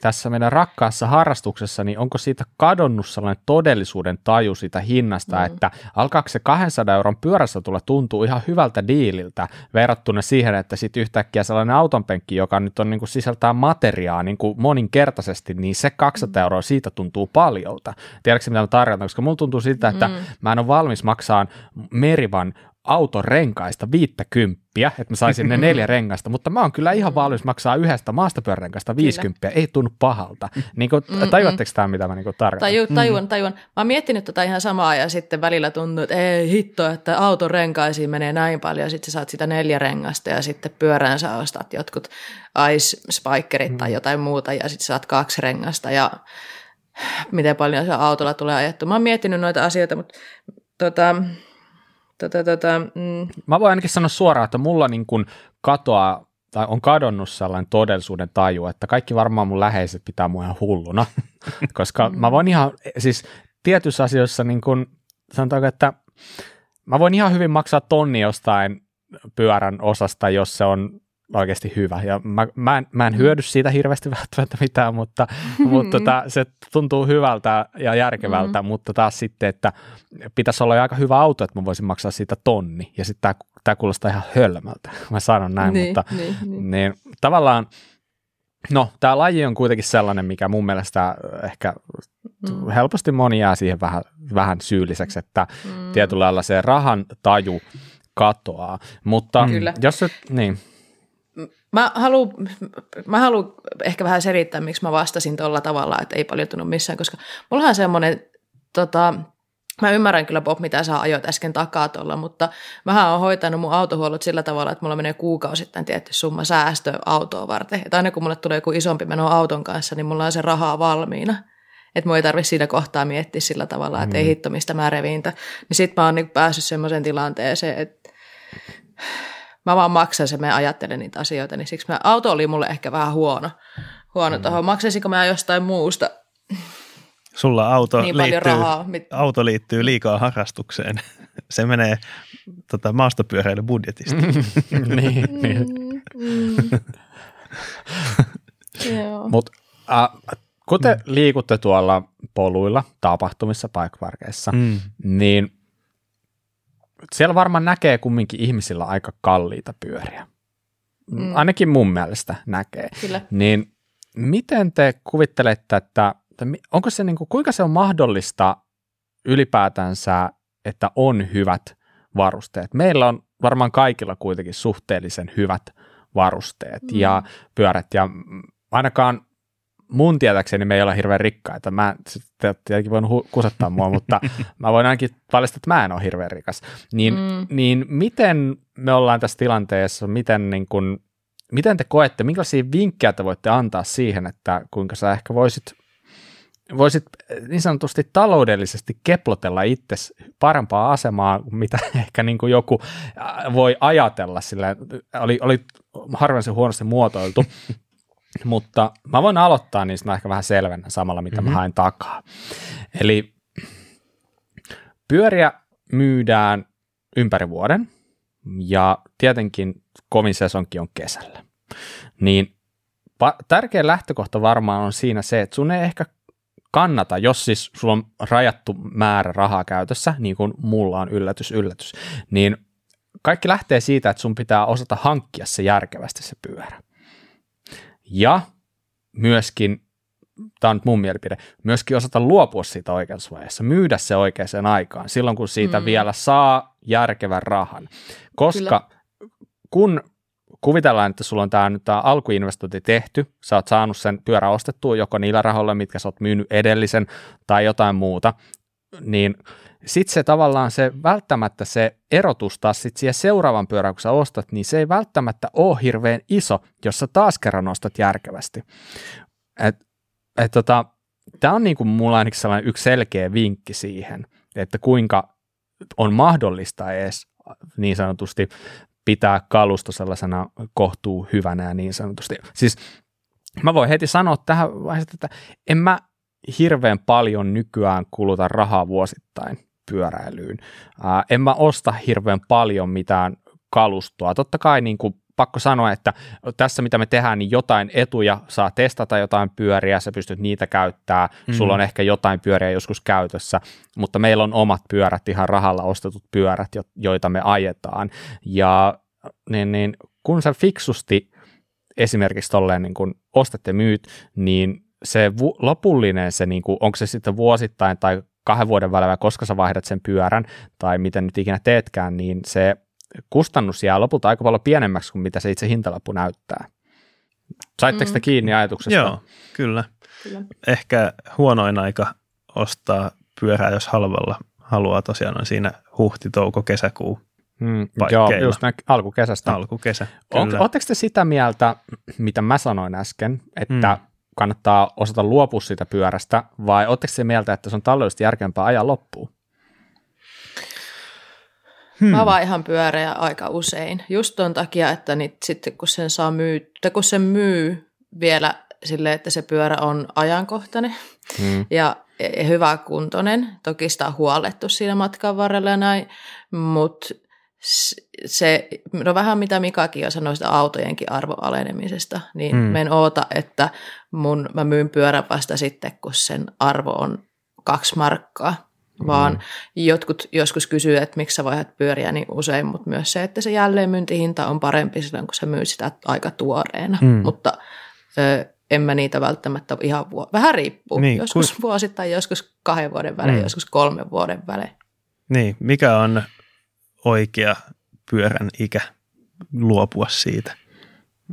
tässä meidän rakkaassa harrastuksessa, niin onko siitä kadonnut sellainen todellisuuden taju siitä hinnasta, mm. että alkaako se 200 euron pyörässä tulla tuntuu ihan hyvältä diililtä verrattuna siihen, että sitten yhtäkkiä sellainen autonpenkki, joka nyt on niin kuin sisältää materiaa niin kuin moninkertaisesti, niin se 200 mm. euroa siitä tuntuu paljolta. Tiedätkö mitä mä tarkoitan, koska mulla tuntuu siltä, että mm. mä en ole valmis maksaa Merivan auton renkaista viittäkymppiä, että mä saisin ne neljä rengasta, mutta mä oon kyllä ihan valmis maksaa yhdestä maastopyörärenkaista viisikymppiä, ei tunnu pahalta. Niin kuin, tajuatteko tämä, mitä mä niin tarkoitan? Taju, tajuan, tajuan. Mä oon miettinyt tätä tota ihan samaa ja sitten välillä tuntuu, että ei hitto, että auton renkaisiin menee näin paljon ja sitten sä saat sitä neljä rengasta ja sitten pyörään sä ostat jotkut ice spikerit tai mm. jotain muuta ja sitten saat kaksi rengasta ja miten paljon se autolla tulee ajettu. Mä oon miettinyt noita asioita, mutta tota, Tota, tota, mm. Mä voin ainakin sanoa suoraan, että mulla niin kuin katoaa tai on kadonnut sellainen todellisuuden taju, että kaikki varmaan mun läheiset pitää mua ihan hulluna, koska mä voin ihan, siis tietyissä asioissa niin kuin, sanotaanko, että mä voin ihan hyvin maksaa tonni jostain pyörän osasta, jos se on oikeasti hyvä. Ja mä, mä, en, mä en hyödy siitä hirveästi välttämättä mitään, mutta, mutta tota, se tuntuu hyvältä ja järkevältä, mm. mutta taas sitten, että pitäisi olla aika hyvä auto, että mä voisin maksaa siitä tonni. Ja sitten tämä, kuulostaa ihan hölmöltä, mä sanon näin, niin, mutta niin, niin. Niin, tavallaan No, tämä laji on kuitenkin sellainen, mikä mun mielestä ehkä mm. helposti moni jää siihen vähän, vähän syylliseksi, että mm. tietyllä lailla se rahan taju katoaa. Mutta Kyllä. jos se, niin, Mä haluan mä halu ehkä vähän selittää, miksi mä vastasin tuolla tavalla, että ei paljon tunnu missään, koska mulla on semmoinen, tota, mä ymmärrän kyllä Bob, mitä sä ajoit äsken takaa tuolla, mutta mä oon hoitanut mun autohuollot sillä tavalla, että mulla menee kuukausittain tietty summa säästö autoa varten. Että aina kun mulle tulee joku isompi meno auton kanssa, niin mulla on se rahaa valmiina. Että mua ei tarvitse siinä kohtaa miettiä sillä tavalla, että mm. ei hitto mistä mä reviintä. Niin sit mä oon niin päässyt semmoiseen tilanteeseen, että mä vaan maksan sen, mä ajattelen niitä asioita, niin siksi mä, auto oli mulle ehkä vähän huono, huono mm. tuohon. Maksaisinko mä jostain muusta? Sulla auto, niin liittyy, rahaa. auto liittyy liikaa harrastukseen. Se menee tota, maastopyöräilybudjetista. niin, niin. Mm, Mut, äh, kun te mm. liikutte tuolla poluilla, tapahtumissa, paikkaparkeissa, mm. niin siellä varmaan näkee kumminkin ihmisillä aika kalliita pyöriä. Mm. Ainakin mun mielestä näkee. Kyllä. Niin miten te kuvittelette, että, että onko se niin kuin, kuinka se on mahdollista ylipäätänsä, että on hyvät varusteet? Meillä on varmaan kaikilla kuitenkin suhteellisen hyvät varusteet mm. ja pyörät ja ainakaan mun tietääkseni me ei ole hirveän rikkaita. Mä tietenkin voin hu- kusettaa mua, mutta mä voin ainakin paljastaa, että mä en ole hirveän rikas. Niin, mm. niin miten me ollaan tässä tilanteessa, miten, niin kun, miten te koette, minkälaisia vinkkejä te voitte antaa siihen, että kuinka sä ehkä voisit voisit niin sanotusti taloudellisesti keplotella itse parempaa asemaa, mitä ehkä niin kuin joku voi ajatella. Sillä oli, oli harvoin se huonosti muotoiltu, mutta mä voin aloittaa niistä mä ehkä vähän selvennä samalla, mitä mm-hmm. mä haen takaa. Eli pyöriä myydään ympäri vuoden ja tietenkin kovin sesonki on kesällä. Niin tärkeä lähtökohta varmaan on siinä se, että sun ei ehkä kannata, jos siis sulla on rajattu määrä rahaa käytössä, niin kuin mulla on yllätys, yllätys, niin kaikki lähtee siitä, että sun pitää osata hankkia se järkevästi se pyörä. Ja myöskin, tämä on nyt mun mielipide, myöskin osata luopua siitä oikeassa vaiheessa, myydä se oikeaan aikaan, silloin kun siitä mm. vielä saa järkevän rahan. Koska Kyllä. kun kuvitellaan, että sulla on tämä, nyt tämä alkuinvestointi tehty, sä oot saanut sen pyörä ostettua joko niillä rahoilla, mitkä sä oot myynyt edellisen tai jotain muuta, niin – sitten se tavallaan se välttämättä se erotus taas sit siihen seuraavan pyörän, kun sä ostat, niin se ei välttämättä ole hirveän iso, jos sä taas kerran ostat järkevästi. Et, et tota, Tämä on niin kuin mulla ainakin sellainen yksi selkeä vinkki siihen, että kuinka on mahdollista edes niin sanotusti pitää kalusto sellaisena kohtuu hyvänä ja niin sanotusti. Siis mä voin heti sanoa tähän vaiheessa, että en mä hirveän paljon nykyään kuluta rahaa vuosittain pyöräilyyn. Ää, en mä osta hirveän paljon mitään kalustoa. Totta kai niin kuin pakko sanoa, että tässä mitä me tehdään, niin jotain etuja saa testata jotain pyöriä, sä pystyt niitä käyttää, mm. sulla on ehkä jotain pyöriä joskus käytössä, mutta meillä on omat pyörät, ihan rahalla ostetut pyörät, joita me ajetaan. Ja niin, niin, kun sä fiksusti esimerkiksi tolleen niin kun ostat ja myyt, niin se vu- lopullinen, se niin kuin, onko se sitten vuosittain tai kahden vuoden välein, koska sä vaihdat sen pyörän tai miten nyt ikinä teetkään, niin se kustannus jää lopulta aika paljon pienemmäksi kuin mitä se itse hintalappu näyttää. Saitteko mm. kiinni ajatuksesta? Joo, kyllä. kyllä. Ehkä huonoin aika ostaa pyörää, jos halvalla haluaa tosiaan on siinä huhti, touko, kesäkuu Mm, joo, just näin alkukesästä. Alkukesä, Oletteko te sitä mieltä, mitä mä sanoin äsken, että mm. Kannattaa osata luopua siitä pyörästä, vai oletteko se mieltä, että se on taloudellisesti järkeämpää ajaa loppuun? Hmm. Mä vaihan pyöreä aika usein, just ton takia, että nyt sitten kun sen saa myy, kun sen myy vielä silleen, että se pyörä on ajankohtainen hmm. ja hyvä kuntoinen. Toki sitä on huolettu siinä matkan varrella ja näin, mutta se, no vähän mitä Mikakin jo sanoi sitä autojenkin arvoalenemisesta, niin hmm. en oota, että mun, mä myyn pyörän vasta sitten, kun sen arvo on kaksi markkaa vaan mm. jotkut joskus kysyy, että miksi sä vaihdat pyöriä niin usein, mutta myös se, että se jälleenmyyntihinta on parempi silloin, kun sä myyt sitä aika tuoreena, mm. mutta ö, en mä niitä välttämättä ihan vuo- vähän riippuu, niin, joskus kun... vuosittain, joskus kahden vuoden välein, mm. joskus kolmen vuoden välein. Niin, mikä on oikea pyörän ikä luopua siitä?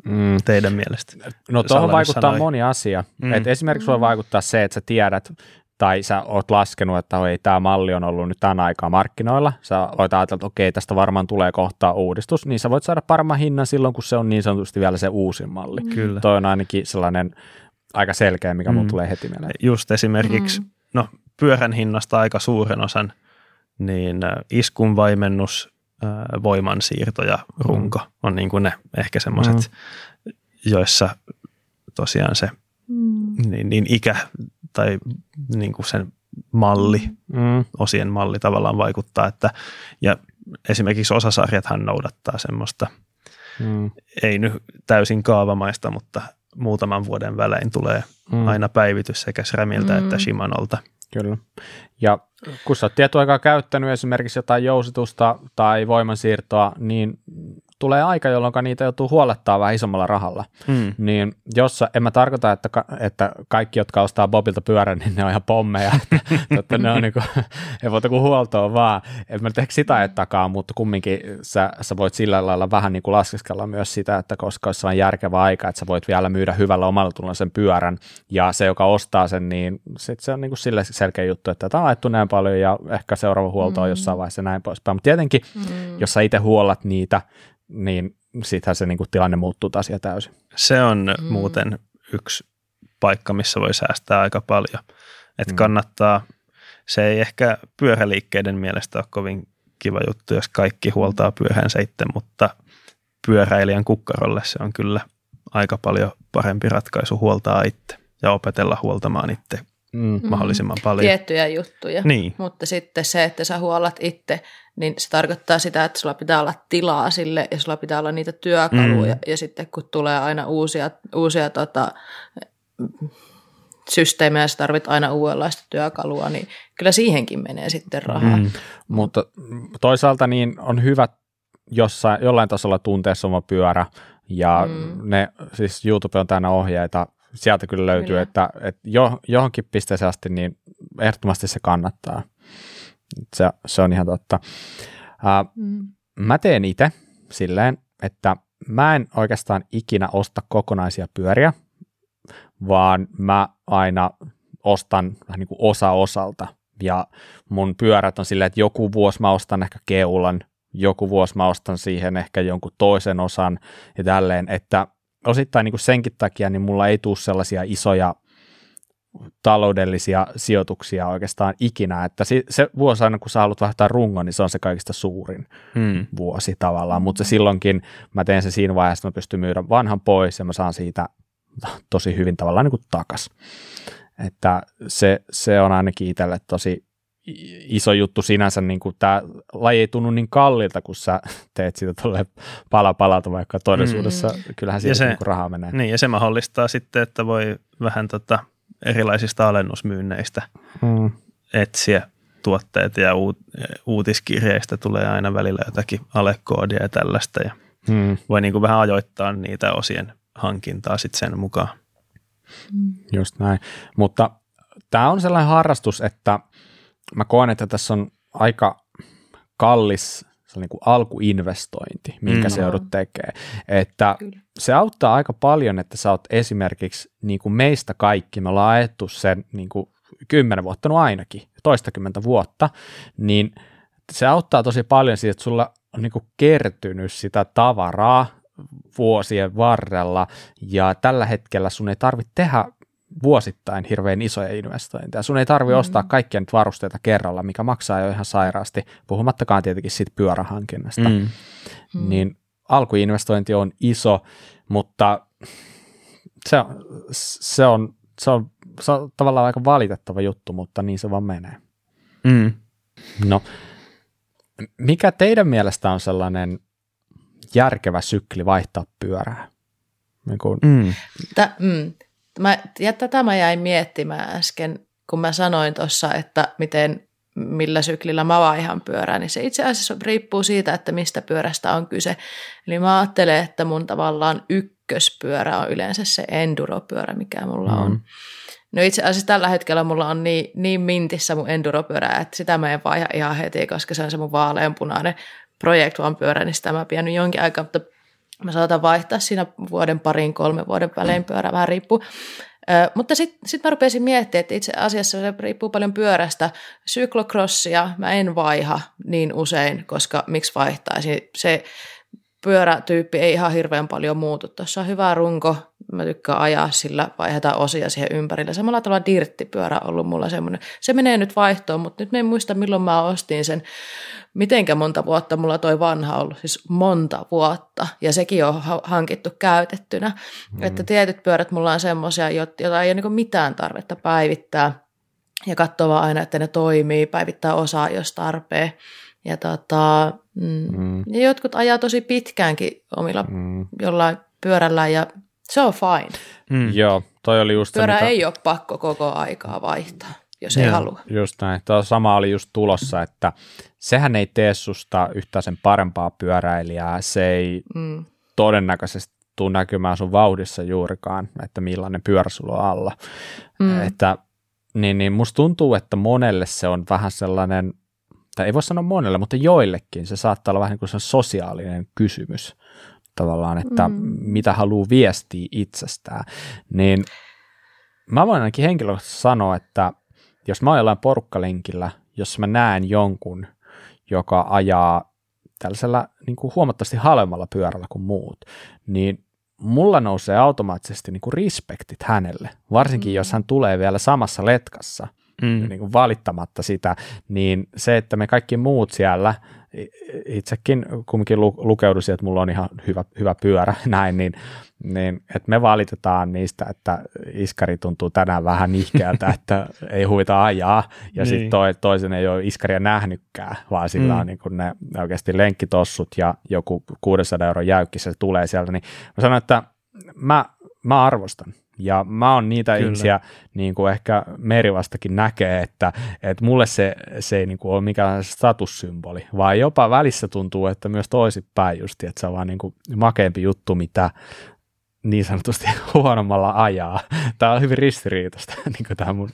Mm. teidän mielestä? No tuohon vaikuttaa sanoi. moni asia. Mm. Et esimerkiksi voi vaikuttaa se, että sä tiedät, tai sä oot laskenut, että ei, tämä malli on ollut nyt tämän aikaa markkinoilla, sä voit ajatella, että okei, tästä varmaan tulee kohtaa uudistus, niin sä voit saada paremman hinnan silloin, kun se on niin sanotusti vielä se uusin malli. Mm. Kyllä. Toi on ainakin sellainen aika selkeä, mikä mm. tulee heti mieleen. Just esimerkiksi, mm. no pyörän hinnasta aika suuren osan, niin iskun vaimennus, voimansiirto ja runko mm. on niin kuin ne ehkä semmoiset, mm. joissa tosiaan se mm. niin, niin ikä tai niin kuin sen malli, mm. osien malli tavallaan vaikuttaa, että ja esimerkiksi osasarjathan noudattaa semmoista, mm. ei nyt täysin kaavamaista, mutta muutaman vuoden välein tulee mm. aina päivitys sekä SRAMilta mm. että Shimanolta. Kyllä. Ja kun sä oot tietoaikaa käyttänyt esimerkiksi jotain jousitusta tai voimansiirtoa, niin tulee aika, jolloin niitä joutuu huolettaa vähän isommalla rahalla. Hmm. Niin jos, en mä tarkoita, että, että kaikki, jotka ostaa Bobilta pyörän, niin ne on ihan pommeja, että, ne on niin kuin, ei muuta kuin huoltoa vaan. En mä tehdä sitä ettakaan, mutta kumminkin sä, sä voit sillä lailla vähän niin kuin laskeskella myös sitä, että koska olisi sellainen järkevä aika, että sä voit vielä myydä hyvällä omalla tulolla sen pyörän, ja se, joka ostaa sen, niin sit se on niin kuin sille selkeä juttu, että tämä on ajettu näin paljon, ja ehkä seuraava huolto on mm. jossain vaiheessa näin poispäin. Mutta tietenkin, mm. jos sä itse huollat niitä, niin sittenhän se niin kuin, tilanne muuttuu taas ja täysin. Se on mm. muuten yksi paikka, missä voi säästää aika paljon. Että mm. kannattaa, se ei ehkä pyöräliikkeiden mielestä ole kovin kiva juttu, jos kaikki huoltaa pyörän sitten, mutta pyöräilijän kukkarolle se on kyllä aika paljon parempi ratkaisu huoltaa itse ja opetella huoltamaan itse mm. mahdollisimman paljon. Tiettyjä juttuja, niin. mutta sitten se, että sä huolat itse, niin se tarkoittaa sitä, että sulla pitää olla tilaa sille ja sulla pitää olla niitä työkaluja mm. ja sitten kun tulee aina uusia, uusia tota, systeemejä, sä tarvit aina uudenlaista työkalua, niin kyllä siihenkin menee sitten rahaa. Mm. Mutta toisaalta niin on hyvä jossain, jollain tasolla tuntea oma pyörä ja mm. ne, siis YouTube on täynnä ohjeita, sieltä kyllä löytyy, kyllä. että, että jo, johonkin pisteeseen asti niin ehdottomasti se kannattaa. Se, se on ihan totta. Uh, mm. Mä teen itse silleen, että mä en oikeastaan ikinä osta kokonaisia pyöriä, vaan mä aina ostan vähän niin kuin osa osalta. Ja mun pyörät on silleen, että joku vuosi mä ostan ehkä keulan, joku vuosi mä ostan siihen ehkä jonkun toisen osan ja tälleen, että osittain niin kuin senkin takia niin mulla ei tule sellaisia isoja taloudellisia sijoituksia oikeastaan ikinä, että se, se vuosi aina kun sä haluat vaihtaa rungon, niin se on se kaikista suurin Mm. vuosi tavallaan, mutta se silloinkin mä teen sen siinä vaiheessa, että mä pystyn myydä vanhan pois ja mä saan siitä tosi hyvin tavallaan niin kuin takas. Että se, se on ainakin itselle tosi iso juttu sinänsä, niin kuin tämä laji ei tunnu niin kallilta, kun sä teet sitä tuolle pala palalta, vaikka todellisuudessa mm. kyllähän siitä se- niin kuin rahaa menee. Niin, ja se mahdollistaa sitten, että voi vähän tota erilaisista alennusmyynneistä Mm. etsiä tuotteita ja uut, uutiskirjeistä tulee aina välillä jotakin alekoodia ja tällaista ja Mm. voi niin kuin vähän ajoittaa niitä osien hankintaa sitten sen mukaan. Just näin. Mutta tämä on sellainen harrastus, että mä koen, että tässä on aika kallis se niin kuin alkuinvestointi, minkä Mm. mm. se joudut tekemään. Että Kyllä. se auttaa aika paljon, että sä oot esimerkiksi niin kuin meistä kaikki, me ollaan ajettu sen niin kuin kymmenen vuotta no ainakin, toistakymmentä vuotta, niin se auttaa tosi paljon siitä, että sulla on niin kuin kertynyt sitä tavaraa vuosien varrella, ja tällä hetkellä sun ei tarvitse tehdä vuosittain hirveän isoja investointeja. Sun ei tarvi mm. ostaa kaikkia nyt varusteita kerralla, mikä maksaa jo ihan sairaasti, puhumattakaan tietenkin siitä pyörähankinnasta. Mm. Mm. Niin alkuinvestointi on iso, mutta se on, se on, se on, se on tavallaan aika valitettava juttu, mutta niin se vaan menee. Mm. No, mikä teidän mielestä on sellainen järkevä sykli vaihtaa pyörää? Niin kuin, Mm. Tä, mm, mä, ja tätä mä jäin miettimään äsken, kun mä sanoin tuossa, että miten, millä syklillä mä vaihan pyörää, niin se itse asiassa riippuu siitä, että mistä pyörästä on kyse. Eli mä ajattelen, että mun tavallaan ykköspyörä on yleensä se enduropyörä, mikä mulla on. Mm. No itse asiassa tällä hetkellä mulla on niin, niin mintissä mun enduropyörä, että sitä mä en vaiha ihan heti, koska se on se mun vaaleanpunainen Project One-pyörä, niin sitä mä pitänyt jonkin aikaa, mutta mä saatan vaihtaa siinä vuoden parin, kolmen vuoden välein pyörä, vähän riippuu. Ö, mutta sitten sit mä rupesin miettimään, että itse asiassa se riippuu paljon pyörästä. Syklocrossia mä en vaiha niin usein, koska miksi vaihtaisin. Se pyörätyyppi ei ihan hirveän paljon muutu. Tuossa on hyvä runko, mä tykkään ajaa sillä, vaihdetaan osia siihen ympärille. Samalla tavalla dirttipyörä on ollut mulla semmoinen. Se menee nyt vaihtoon, mutta nyt mä en muista milloin mä ostin sen. Mitenkä monta vuotta mulla toi vanha on ollut, siis monta vuotta, ja sekin on ha- hankittu käytettynä. Mm. Että tietyt pyörät mulla on semmoisia, joita ei ole niin mitään tarvetta päivittää, ja katsoa vaan aina, että ne toimii, päivittää osaa, jos tarpeen. Ja, tota, mm, Mm. ja jotkut ajaa tosi pitkäänkin omilla mm, jollain pyörällä, ja se on fine. Mm. joo, toi oli just se, Pyörä mitä, ei ole pakko koko aikaa vaihtaa, jos ei Joo. halua. Just näin. Tuo sama oli just tulossa, että sehän ei tee susta yhtään sen parempaa pyöräilijää. Se ei Mm. todennäköisesti tule näkymään sun vauhdissa juurikaan, että millainen pyörä sulla on alla. Mm. Että, niin, niin musta tuntuu, että monelle se on vähän sellainen, tai ei voi sanoa monelle, mutta joillekin se saattaa olla vähän niin kuin se sosiaalinen kysymys tavallaan, että Mm. mitä haluaa viestiä itsestään. Niin mä voin ainakin henkilökohtaisesti sanoa, että jos mä oon jollain porukkalenkillä, jos mä näen jonkun, joka ajaa tällaisella niin kuin huomattavasti halvemmalla pyörällä kuin muut, niin mulla nousee automaattisesti niin kuin respektit hänelle, varsinkin Mm. jos hän tulee vielä samassa letkassa, Mm. niin kuin valittamatta sitä, niin se, että me kaikki muut siellä, itsekin kumminkin lu- lukeudun siihen, että mulla on ihan hyvä, hyvä pyörä, näin, niin, niin että me valitetaan niistä, että iskari tuntuu tänään vähän nihkeältä, että ei huvita ajaa, ja Niin. sitten toi, toisen ei ole iskaria nähnytkään, vaan sillä Mm. on niin ne oikeasti lenkkitossut ja joku 600 euron jäykki, se tulee sieltä, niin mä sanon, että mä, mä arvostan. Ja mä oon niitä Kyllä. ihmisiä, niin kuin ehkä Meri vastakin näkee, että, että mulle se, se ei niin kuin ole mikään statussymboli, vaan jopa välissä tuntuu, että myös toisinpäin just, että se on vaan niin kuin makeampi juttu, mitä niin sanotusti huonommalla ajaa. Tämä on hyvin ristiriitaista niin tähän mun,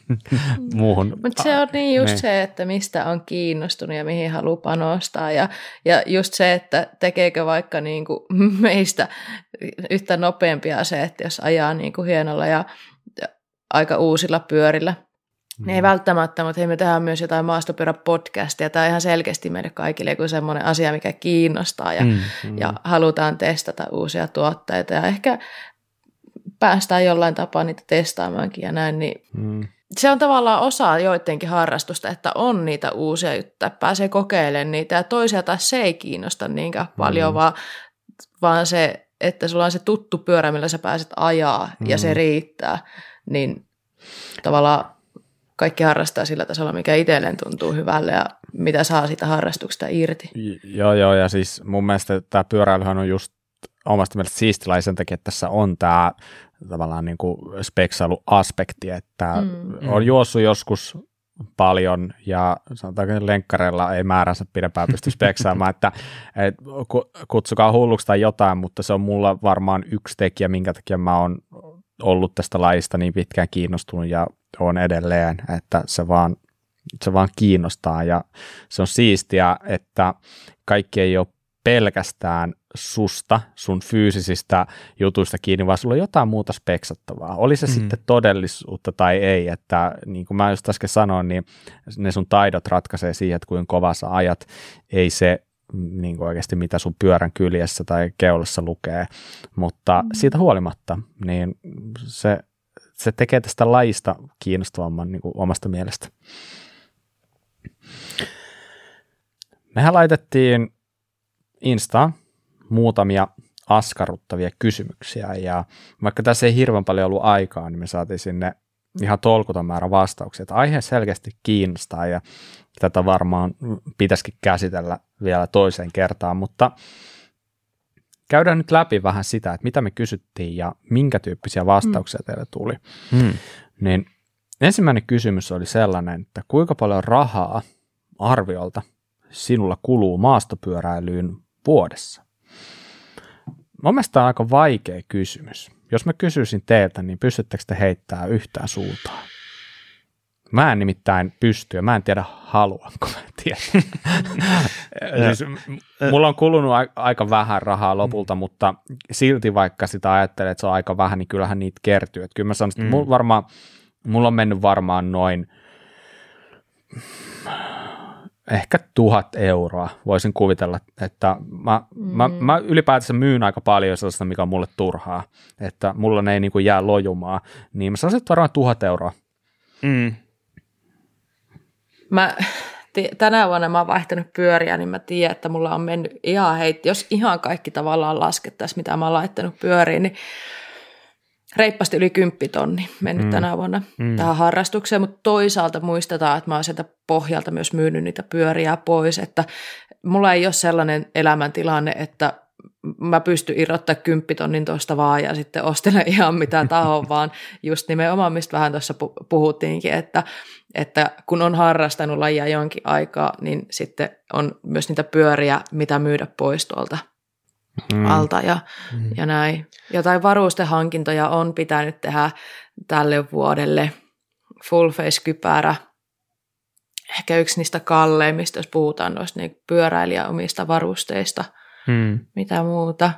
muuhun. Mutta se on niin just Niin. se, että mistä on kiinnostunut ja mihin haluaa panostaa. Ja, ja just se, että tekeekö vaikka niin kuin meistä yhtä nopeampia se, että jos ajaa niin kuin hienolla ja aika uusilla pyörillä. Mm. Ei välttämättä, mutta hei me tehdään myös jotain maastopyöräpodcastia. Tämä on ihan selkeästi meille kaikille joku semmoinen asia, mikä kiinnostaa ja, Mm. Mm. ja halutaan testata uusia tuotteita. Ja ehkä päästään jollain tapaa niitä testaamaankin ja näin, niin Mm. se on tavallaan osa joidenkin harrastusta, että on niitä uusia juttuja, pääsee kokeilemaan niitä ja toisia taas se ei kiinnosta niinkään paljon, Mm. vaan, vaan se, että sulla on se tuttu pyörä, millä sä pääset ajaa ja se Mm. riittää, niin tavallaan kaikki harrastaa sillä tasolla, mikä itselleen tuntuu hyvälle ja mitä saa siitä harrastuksesta irti. Joo, joo, ja siis mun mielestä tämä pyöräilyhän on just omasta mielestä siistilainen sen takia, että tässä on tämä tavallaan niin kuin speksailuaspekti, että Mm. on juossut joskus paljon ja sanotaanko että lenkkareilla ei määränsä pidempään pysty speksaamaan, että et, ku- kutsukaa hulluksi tai jotain, mutta se on mulla varmaan yksi tekijä, minkä takia mä oon ollut tästä lajista niin pitkään kiinnostunut ja on edelleen, että se vaan, se vaan kiinnostaa ja se on siistiä, että kaikki ei ole pelkästään susta, sun fyysisistä jutuista kiinni, vaan sulla on jotain muuta speksattavaa. Oli se mm. sitten todellisuutta tai ei, että niin kuin mä just äsken sanoin, niin ne sun taidot ratkaisee siihen, että kuinka kova sä ajat, ei se niin kuin oikeasti mitä sun pyörän kyljessä tai keulassa lukee, mutta mm. siitä huolimatta, niin se, se tekee tästä lajista kiinnostavamman niin kuin omasta mielestä. Mehän laitettiin Instaan muutamia askarruttavia kysymyksiä ja vaikka tässä ei hirveän paljon ollut aikaa, niin me saatiin sinne ihan tolkuton määrä vastauksia. Että aihe selkeästi kiinnostaa ja tätä varmaan pitäisikin käsitellä vielä toiseen kertaan, mutta käydään nyt läpi vähän sitä, että mitä me kysyttiin ja minkä tyyppisiä vastauksia mm. teille tuli. Mm. Niin ensimmäinen kysymys oli sellainen, että kuinka paljon rahaa arviolta sinulla kuluu maastopyöräilyyn vuodessa? Mun mielestä tämä on aika vaikea kysymys. Jos mä kysyisin teiltä, niin pystyttekö te heittämään yhtään suuntaan? Mä en nimittäin pysty ja mä en tiedä haluanko mä tiedä. siis, mulla on kulunut aika vähän rahaa lopulta, mutta silti vaikka sitä ajattelee, että se on aika vähän, niin kyllähän niitä kertyy. Että kyllä mä sanon, että mulla, varmaan, mulla on mennyt varmaan noin ehkä tuhat euroa, voisin kuvitella, että mä, mm. mä, mä ylipäätänsä myyn aika paljon sellaista, mikä on mulle turhaa, että mulla ne ei niin kuin jää lojumaan, niin mä sanoisin, että varmaan tuhat euroa. Mm. Mä, tänä vuonna mä oon vaihtanut pyöriä, niin mä tiedän, että mulla on mennyt ihan heitti, jos ihan kaikki tavallaan laskettaisiin, mitä mä oon laittanut pyöriin, niin reippasti yli 10 tonni mennyt mm. tänä vuonna mm. tähän harrastukseen, mutta toisaalta muistetaan, että mä oon sieltä pohjalta myös myynyt niitä pyöriä pois, että mulla ei ole sellainen elämäntilanne, että mä pystyn irrottaa kymppitonnin tuosta vaan ja sitten ostelen ihan mitä tahoa, vaan just nimenomaan, mistä vähän tuossa puhuttiinkin, että, että kun on harrastanut lajia jonkin aikaa, niin sitten on myös niitä pyöriä, mitä myydä pois tuolta mm. alta ja, mm. ja näin. Jotain varustehankintoja on pitänyt tehdä tälle vuodelle. Full face-kypärä, ehkä yksi niistä kalleimmista, jos puhutaan noista niin pyöräilijä omista varusteista, mm. mitä muuta.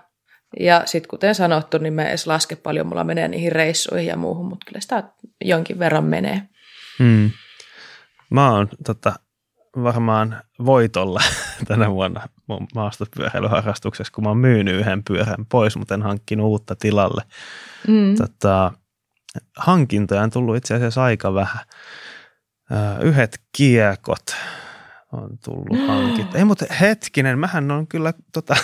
Ja sitten kuten sanottu, niin me ei edes laske paljon, mulla menee niihin reissuihin ja muuhun, mutta kyllä sitä jonkin verran menee. Mm. Mä oon tota, varmaan voitolla tänä vuonna mun maastopyöräilyharrastuksessa, kun mä oon myynyt yhden pyörän pois, mutta en hankkinut uutta tilalle. Mm. Tota, hankintoja on tullut itse asiassa aika vähän. Yhdet kiekot on tullut hankittu. Ei, mutta hetkinen, mähän on kyllä tota,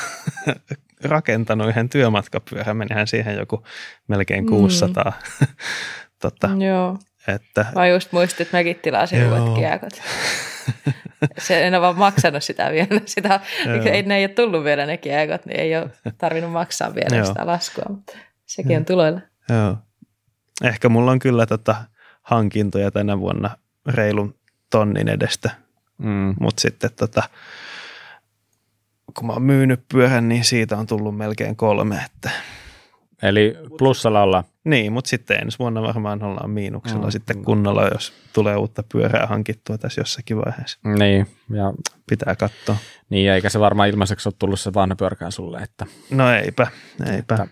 rakentanut yhden työmatkapyörän, menihän siihen joku melkein 600. Mm. tota, Joo. Että, Mä just muistin, että mäkin tilasin uudet kiekot. Se en ole vaan maksanut sitä vielä. Sitä, ei, ne ei ole tullut vielä ne kiekot, niin ei ole tarvinnut maksaa vielä Joo. sitä laskua, mutta sekin on tuloilla. Joo. Ehkä mulla on kyllä tota hankintoja tänä vuonna reilun tonnin edestä, mm. mutta sitten tota, kun mä oon myynyt pyörän, niin siitä on tullut melkein kolme. Että... Eli plussalla ollaan. Niin, mutta sitten ensi vuonna varmaan ollaan miinuksella mm. sitten kunnolla, jos tulee uutta pyörää hankittua tässä jossakin vaiheessa. Niin, ja pitää katsoa. Niin, eikä se varmaan ilmaiseksi ole tullut se vanha pyörkään sulle. Että... No eipä, eipä. Että...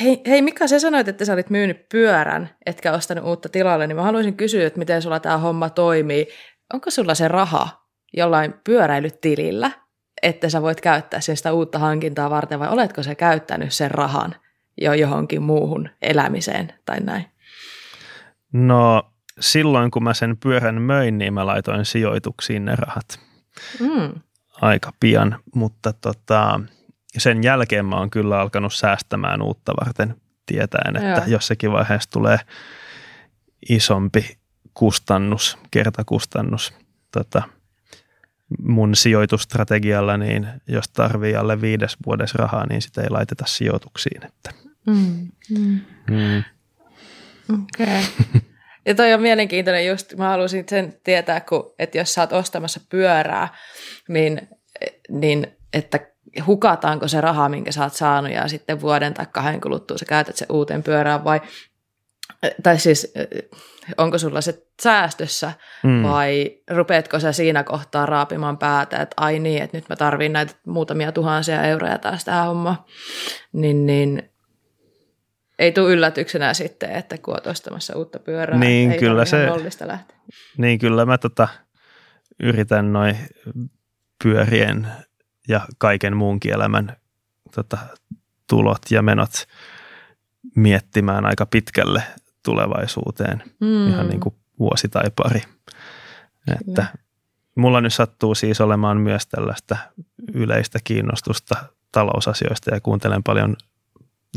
Hei, hei Mika, sä sanoit, että sä olit myynyt pyörän, etkä ostanut uutta tilalle, niin mä haluaisin kysyä, että miten sulla tämä homma toimii. Onko sulla se raha jollain pyöräilytilillä, että sä voit käyttää sitä uutta hankintaa varten, vai oletko sä käyttänyt sen rahan jo johonkin muuhun elämiseen tai näin? No silloin kun mä sen pyörän möin, niin mä laitoin sijoituksiin ne rahat mm. aika pian, mutta tota, sen jälkeen mä oon kyllä alkanut säästämään uutta varten tietäen, että Joo. jossakin vaiheessa tulee isompi kustannus, kertakustannus tota, mun sijoitustrategialla, niin jos tarvii alle viides vuodessa rahaa, niin sitä ei laiteta sijoituksiin. Että. Mm, mm. Mm. Okei. Okay. Ja toi on mielenkiintoinen just, mä halusin sen tietää, kun, että jos sä oot ostamassa pyörää, niin, niin että hukataanko se raha, minkä sä oot saanut ja sitten vuoden tai kahden kuluttua sä käytät se uuteen pyörään vai tai siis onko sulla se säästössä mm. vai rupeatko sä siinä kohtaa raapimaan päätä, että ai niin, että nyt mä tarviin näitä muutamia tuhansia euroja taas tähän hommaan, niin, niin ei tule yllätyksenä sitten, että kun olet ostamassa uutta pyörää, niin, ei kyllä se, nollista lähteä. Niin kyllä mä tota, yritän noin pyörien ja kaiken muunkin elämän tota, tulot ja menot miettimään aika pitkälle tulevaisuuteen, mm. ihan niin kuin vuosi tai pari. Että mulla nyt sattuu siis olemaan myös tällaista yleistä kiinnostusta talousasioista ja kuuntelen paljon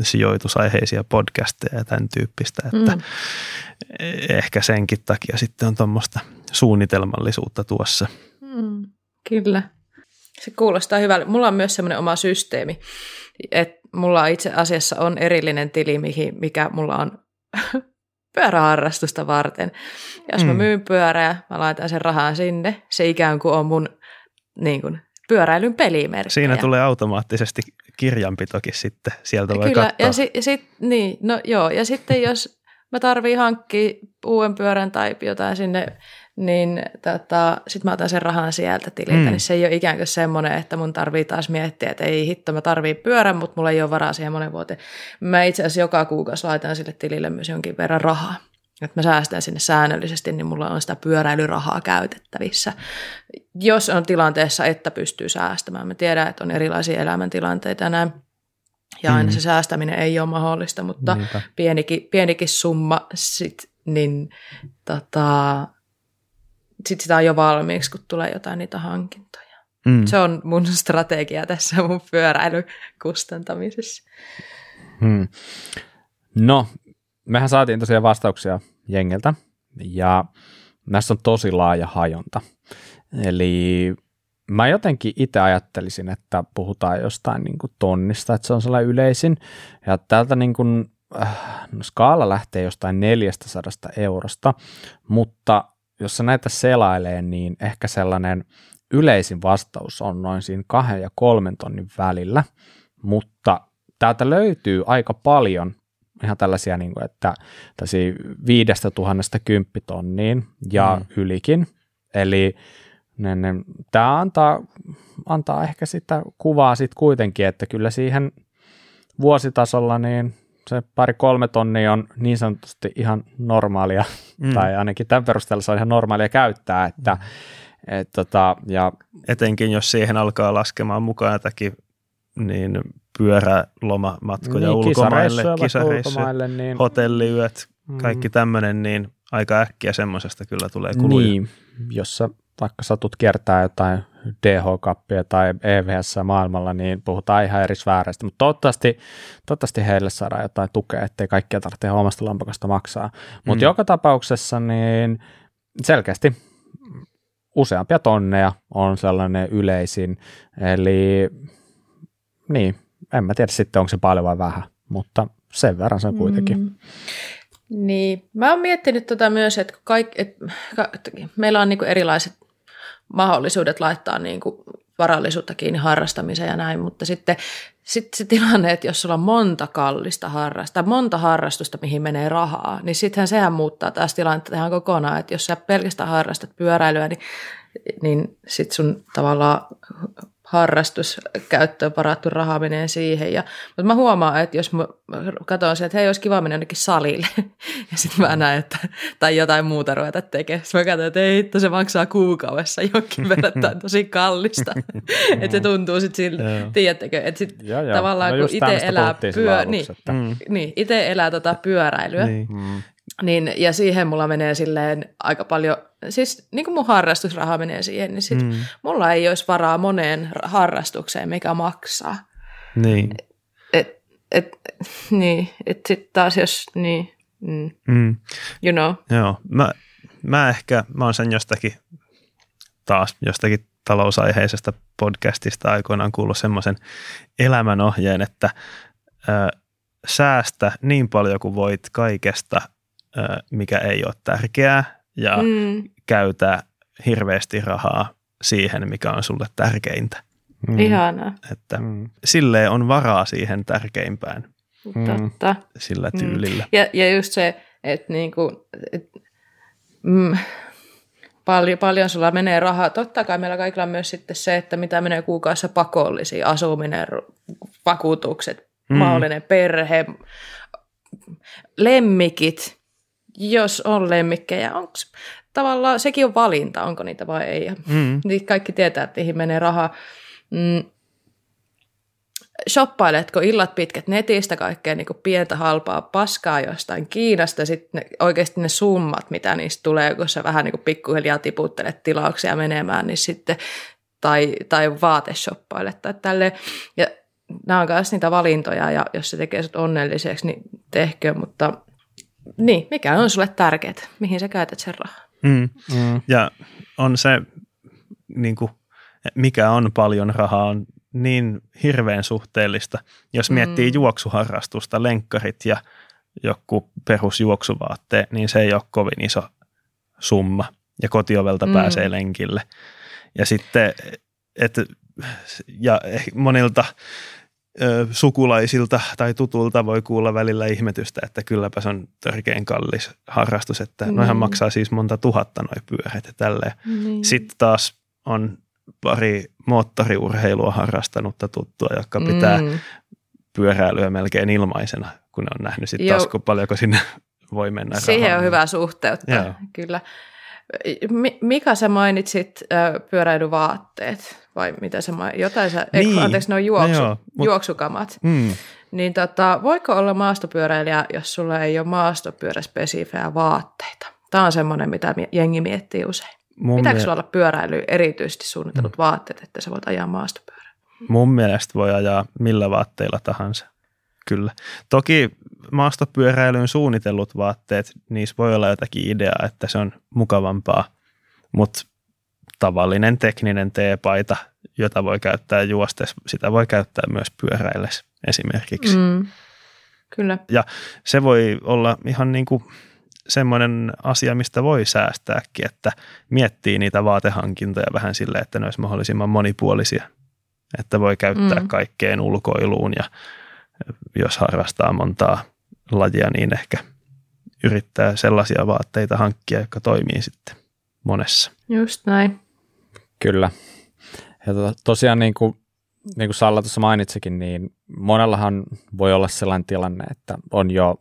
sijoitusaiheisia podcasteja ja tämän tyyppistä, että mm. ehkä senkin takia sitten on tuommoista suunnitelmallisuutta tuossa. Mm, kyllä. Se kuulostaa hyvältä. Mulla on myös semmoinen oma systeemi, että mulla itse asiassa on erillinen tili, mikä mulla on pyöräharrastusta varten. Jos mm. mä myyn pyörää, mä laitan sen rahaa sinne. Se ikään kuin on mun niin kuin, pyöräilyn pelimerkki. Siinä tulee automaattisesti kirjanpitokin sitten, sieltä voi Kyllä, katsoa. ja, si, sit, niin, no joo, ja sitten jos mä tarviin hankkia uuden pyörän tai jotain sinne, niin tota, sitten mä otan sen rahan sieltä tililtä, mm. niin se ei ole ikään kuin semmoinen, että mun tarvii taas miettiä, että ei hitto, mä tarvii pyörän, mutta mulla ei ole varaa siihen monen vuoteen. Mä itse asiassa joka kuukausi laitan sille tilille myös jonkin verran rahaa että mä säästän sinne säännöllisesti, niin mulla on sitä pyöräilyrahaa käytettävissä. Jos on tilanteessa, että pystyy säästämään. Mä tiedän, että on erilaisia elämäntilanteita ja näin. Ja aina mm. se säästäminen ei ole mahdollista, mutta pienikin, pienikin summa sit, niin tota, sit sitä on jo valmiiksi, kun tulee jotain niitä hankintoja. Mm. Se on mun strategia tässä mun pyöräilykustantamisessa. Hmm. No, mehän saatiin tosiaan vastauksia jengiltä, ja näissä on tosi laaja hajonta. Eli mä jotenkin itse ajattelisin, että puhutaan jostain niin kuin tonnista, että se on sellainen yleisin, ja täältä niin kuin, äh, no skaala lähtee jostain 400 eurosta, mutta jos se näitä selailee, niin ehkä sellainen yleisin vastaus on noin siinä kahden ja kolmen tonnin välillä, mutta täältä löytyy aika paljon ihan tällaisia, niin kuin, että viidestä tuhannesta kymppitonniin ja mm. ylikin. Eli ne, ne, tämä antaa, antaa ehkä sitä kuvaa sitten kuitenkin, että kyllä siihen vuositasolla niin se pari-kolme tonnia on niin sanotusti ihan normaalia, mm. tai ainakin tämän perusteella se on ihan normaalia käyttää, että mm. et, tota, ja, Etenkin jos siihen alkaa laskemaan mukaan jotakin niin pyörälomamatkoja niin, ulkomaille, kisareissuja, niin... hotelliyöt, kaikki mm. tämmöinen, niin aika äkkiä semmoisesta kyllä tulee kuluja. Niin, jos sä vaikka satut kiertää jotain DH-kappia tai EVS maailmalla, niin puhutaan ihan eri sfääreistä, mutta toivottavasti, toivottavasti heille saadaan jotain tukea, ettei kaikkia tarvitse omasta lompakasta maksaa. Mutta mm. joka tapauksessa niin selkeästi useampia tonneja on sellainen yleisin, eli niin, en mä tiedä sitten, onko se paljon vai vähän, mutta sen verran se on kuitenkin. Mm. Niin, mä oon miettinyt tota myös, että, kaik, että meillä on niinku erilaiset mahdollisuudet laittaa niinku varallisuutta kiinni harrastamiseen ja näin, mutta sitten sit se tilanne, että jos sulla on monta kallista harrasta, monta harrastusta, mihin menee rahaa, niin sittenhän sehän muuttaa taas tilannetta ihan kokonaan, että jos sä pelkästään harrastat pyöräilyä, niin, niin sit sun tavallaan harrastuskäyttöön varattu raha menee siihen. Ja, mutta mä huomaan, että jos mä katson se, että hei, olisi kiva mennä jonnekin salille, ja sitten mä näen, että, tai jotain muuta ruveta tekemään. Sitten mä katson, että ei, että se maksaa kuukaudessa jonkin verran, on tosi kallista. että se tuntuu sitten siltä, tiedättekö, että sitten tavallaan no kun itse elää, pyö, niin, mm. niin, itse elää tota pyöräilyä, niin. Mm niin, ja siihen mulla menee silleen aika paljon, siis niin kuin mun harrastusraha menee siihen, niin sit mm. mulla ei olisi varaa moneen harrastukseen, mikä maksaa. Niin. Et, et, niin, että sitten taas jos, niin, mm, mm. you know. Joo, mä, mä ehkä, mä oon sen jostakin, taas jostakin talousaiheisesta podcastista aikoinaan kuullut semmoisen elämänohjeen, että ö, säästä niin paljon kuin voit kaikesta – mikä ei ole tärkeää ja mm. käytä hirveästi rahaa siihen, mikä on sulle tärkeintä. Mm. Ihanaa. Että mm. silleen on varaa siihen tärkeimpään. Totta. Sillä mm. tyylillä. Mm. Ja, ja just se, että niinku, et, mm, paljon, paljon sulla menee rahaa. Totta kai meillä kaikilla on myös sitten se, että mitä menee kuukaudessa pakollisia, asuminen, vakuutukset, mm. mahdollinen perhe, lemmikit, jos on lemmikkejä, onko tavallaan, sekin on valinta, onko niitä vai ei. Mm. Niin kaikki tietää, että niihin menee rahaa. Mm. Shoppailetko illat pitkät netistä kaikkea niin pientä halpaa paskaa jostain Kiinasta, sitten oikeasti ne summat, mitä niistä tulee, kun sä vähän niin pikkuhiljaa tiputtelet tilauksia menemään, niin sitten, tai, tai vaateshoppailet tai tälleen. Ja nämä on myös niitä valintoja, ja jos se tekee sut onnelliseksi, niin tehkö, mutta niin, mikä on sulle tärkeää? Mihin sä käytät sen rahaa? Mm. Mm. Ja on se, niin kuin, mikä on paljon rahaa, on niin hirveän suhteellista. Jos miettii mm. juoksuharrastusta, lenkkarit ja joku perusjuoksuvaatteet, niin se ei ole kovin iso summa. Ja kotiovelta mm. pääsee lenkille. Ja sitten, että ja monilta sukulaisilta tai tutulta voi kuulla välillä ihmetystä, että kylläpä se on törkeän kallis harrastus, että mm. noihän maksaa siis monta tuhatta noi pyörät ja tälleen. Mm. Sitten taas on pari moottoriurheilua harrastanutta tuttua, jotka pitää mm. pyöräilyä melkein ilmaisena, kun ne on nähnyt sitten taas, kun paljonko sinne voi mennä Siihen rahaa. on hyvä suhteuttaa, Joo. kyllä. Mika sä mainitsit pyöräilyvaatteet, vai mitä mainitsit? Jotain sä, niin. eikö, anteeksi, ne on juoksu, no joo, mut, juoksukamat. Mm. Niin tota, voiko olla maastopyöräilijä, jos sulla ei ole maastopyöräspesifejä vaatteita? Tämä on semmoinen, mitä jengi miettii usein. Mun Pitääkö mie- sulla olla pyöräily erityisesti suunnitellut mm. vaatteet, että sä voit ajaa maastopyörää? Mun mielestä voi ajaa millä vaatteilla tahansa, kyllä. Toki maastopyöräilyyn suunnitellut vaatteet, niissä voi olla jotakin ideaa, että se on mukavampaa, mutta tavallinen tekninen teepaita, jota voi käyttää juostes, sitä voi käyttää myös pyöräilles esimerkiksi. Mm, kyllä. Ja se voi olla ihan niin kuin semmoinen asia, mistä voi säästääkin, että miettii niitä vaatehankintoja vähän silleen, että ne olisi mahdollisimman monipuolisia. Että voi käyttää mm. kaikkeen ulkoiluun ja jos harrastaa montaa lajia, niin ehkä yrittää sellaisia vaatteita hankkia, jotka toimii sitten monessa. Just näin. Kyllä. Ja to, tosiaan niin kuin, niin kuin Salla tuossa mainitsikin, niin monellahan voi olla sellainen tilanne, että on jo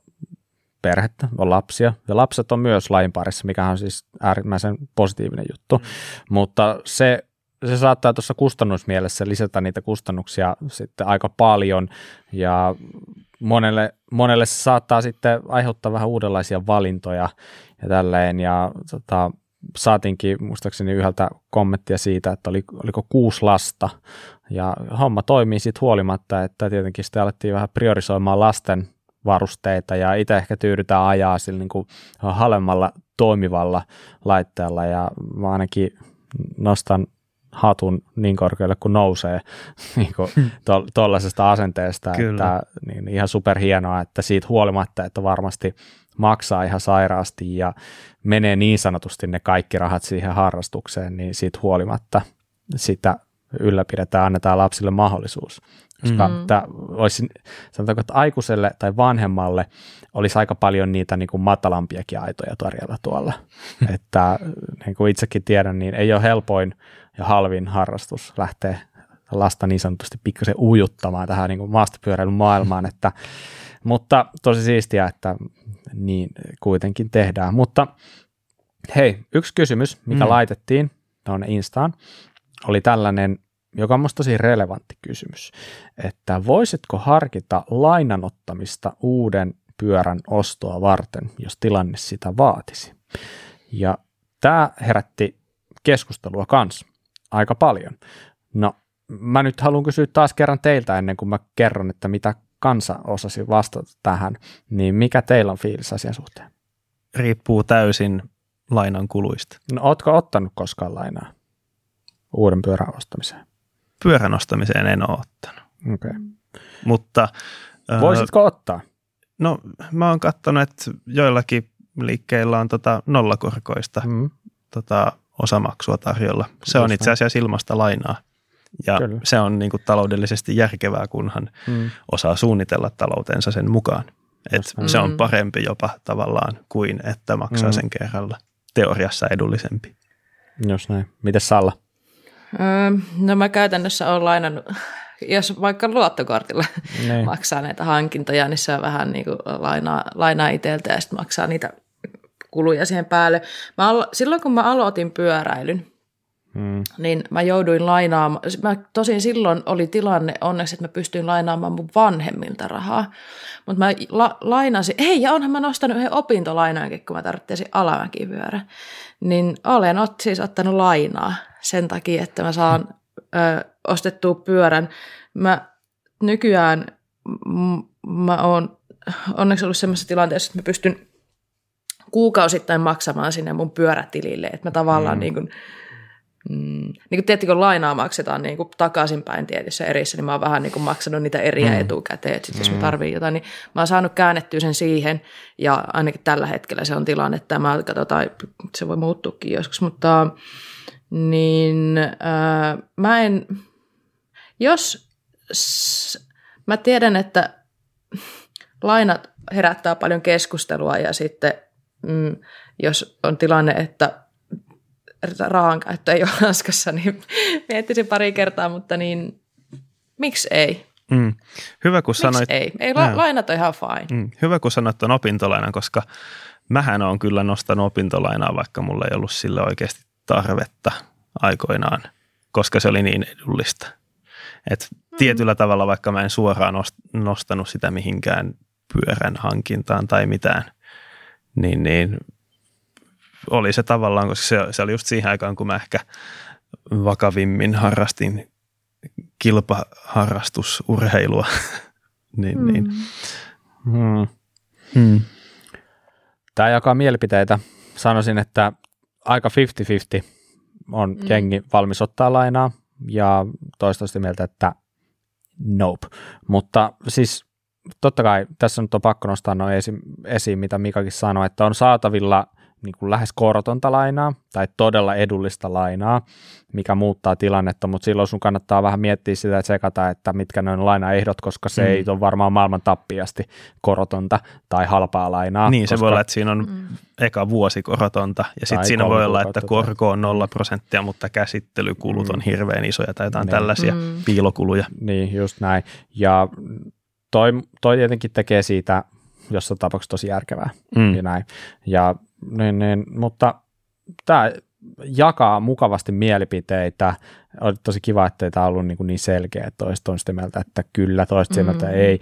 perhettä, on lapsia, ja lapset on myös lajin parissa, mikä on siis äärimmäisen positiivinen juttu, mm. mutta se, se saattaa tuossa kustannusmielessä lisätä niitä kustannuksia sitten aika paljon, ja monelle, monelle se saattaa sitten aiheuttaa vähän uudenlaisia valintoja ja tälleen, ja tota, saatinkin muistaakseni yhdeltä kommenttia siitä, että oli, oliko kuusi lasta, ja homma toimii sitten huolimatta, että tietenkin sitten alettiin vähän priorisoimaan lasten varusteita, ja itse ehkä tyydytään ajaa sillä niin kuin halvemmalla toimivalla laitteella, ja mä ainakin nostan hatun niin korkealle kuin nousee niin kuin tuollaisesta asenteesta, Kyllä. että niin, ihan superhienoa, että siitä huolimatta, että varmasti maksaa ihan sairaasti ja menee niin sanotusti ne kaikki rahat siihen harrastukseen, niin siitä huolimatta sitä ylläpidetään, annetaan lapsille mahdollisuus. Koska mm. tämä olisi, sanotaanko, että aikuiselle tai vanhemmalle olisi aika paljon niitä niin kuin matalampiakin aitoja tarjolla tuolla. että niin kuin itsekin tiedän, niin ei ole helpoin ja halvin harrastus lähteä lasta niin sanotusti pikkasen ujuttamaan tähän niin kuin maastopyöräilyn maailmaan, että, mutta tosi siistiä, että niin kuitenkin tehdään. Mutta hei, yksi kysymys, mikä mm. laitettiin tuonne Instaan, oli tällainen, joka on tosi relevantti kysymys, että voisitko harkita lainanottamista uuden pyörän ostoa varten, jos tilanne sitä vaatisi. Ja tämä herätti keskustelua kanssa aika paljon. No, mä nyt haluan kysyä taas kerran teiltä ennen kuin mä kerron, että mitä kansa osasi vastata tähän, niin mikä teillä on fiilis asian suhteen? Riippuu täysin lainan kuluista. No, ootko ottanut koskaan lainaa uuden pyörän ostamiseen? Pyörän ostamiseen en ole ottanut. Okay. Mutta... Voisitko äh, ottaa? No mä oon katsonut, että joillakin liikkeillä on tota nollakorkoista mm. tota osamaksua tarjolla. Se on itse asiassa ilmasta lainaa. Ja Kyllä. se on niin kuin taloudellisesti järkevää, kunhan mm. osaa suunnitella taloutensa sen mukaan. Et se on mm. parempi jopa tavallaan kuin, että maksaa mm. sen kerralla. Teoriassa edullisempi. Jos näin. Mites Salla? Öö, no mä käytännössä olen lainannut jos vaikka luottokortilla niin. maksaa näitä hankintoja, niin se on vähän niin kuin lainaa, lainaa itseltä ja sitten maksaa niitä kuluja siihen päälle. Mä alo- silloin kun mä aloitin pyöräilyn, Hmm. Niin mä jouduin lainaamaan, mä, tosin silloin oli tilanne onneksi, että mä pystyin lainaamaan mun vanhemmilta rahaa, mutta mä la, lainasin, hei ja onhan mä nostanut yhden opintolainaankin, kun mä tarvitsin alamäkipyörä, niin olen ot, siis ottanut lainaa sen takia, että mä saan ö, ostettua pyörän. Mä nykyään m- mä oon onneksi ollut sellaisessa tilanteessa, että mä pystyn kuukausittain maksamaan sinne mun pyörätilille, että mä tavallaan mm. niin kuin, Mm. Niin kuin tietysti kun lainaa maksetaan niin kuin takaisinpäin tietyissä erissä, niin mä oon vähän niin kuin maksanut niitä eriä mm. etukäteen, että sit mm. jos mä mm. tarviin jotain, niin mä oon saanut käännettyä sen siihen, ja ainakin tällä hetkellä se on tilanne, että mä katsotaan, se voi muuttuukin joskus, mutta niin äh, mä en, jos s, mä tiedän, että lainat herättää paljon keskustelua ja sitten mm, jos on tilanne, että rahan käyttö ei ole Ranskassa, niin miettisin pari kertaa, mutta niin miksi ei? Mm. Hyvä, kun Miks sanoit. ei? Ei, la- lainat on ihan fine. Mm. Hyvä, kun sanoit tuon opintolainan, koska mähän on kyllä nostanut opintolainaa, vaikka mulla ei ollut sille oikeasti tarvetta aikoinaan, koska se oli niin edullista. Et mm. Tietyllä tavalla, vaikka mä en suoraan nostanut sitä mihinkään pyörän hankintaan tai mitään, niin, niin oli se tavallaan, koska se, se oli just siihen aikaan, kun mä ehkä vakavimmin harrastin kilpaharrastusurheilua. niin, mm. niin. Hmm. Hmm. Tämä jakaa mielipiteitä. Sanoisin, että aika 50-50 on mm. jengi valmis ottaa lainaa ja toistaiseksi mieltä, että nope. Mutta siis totta kai tässä nyt on pakko nostaa noin esiin, esiin, mitä Mikakin sanoi, että on saatavilla – niin kuin lähes korotonta lainaa tai todella edullista lainaa, mikä muuttaa tilannetta, mutta silloin sun kannattaa vähän miettiä sitä ja tsekata, että mitkä ne on lainaehdot, koska se mm. ei ole varmaan maailman tappiasti korotonta tai halpaa lainaa. Niin, koska... se voi olla, että siinä on mm. eka vuosi korotonta ja sitten siinä voi olla, että korko on nolla prosenttia, mutta käsittelykulut mm. on hirveän isoja tai jotain niin. tällaisia mm. piilokuluja. Niin, just näin. Ja toi, toi tietenkin tekee siitä jossain tapauksessa tosi järkevää. Mm. Ja, näin. ja niin, niin, mutta tämä jakaa mukavasti mielipiteitä. Oli tosi kiva, että tämä ollut niin, kuin niin selkeä, että toiset on sitä mieltä, että kyllä, toiset mm. mieltä ei,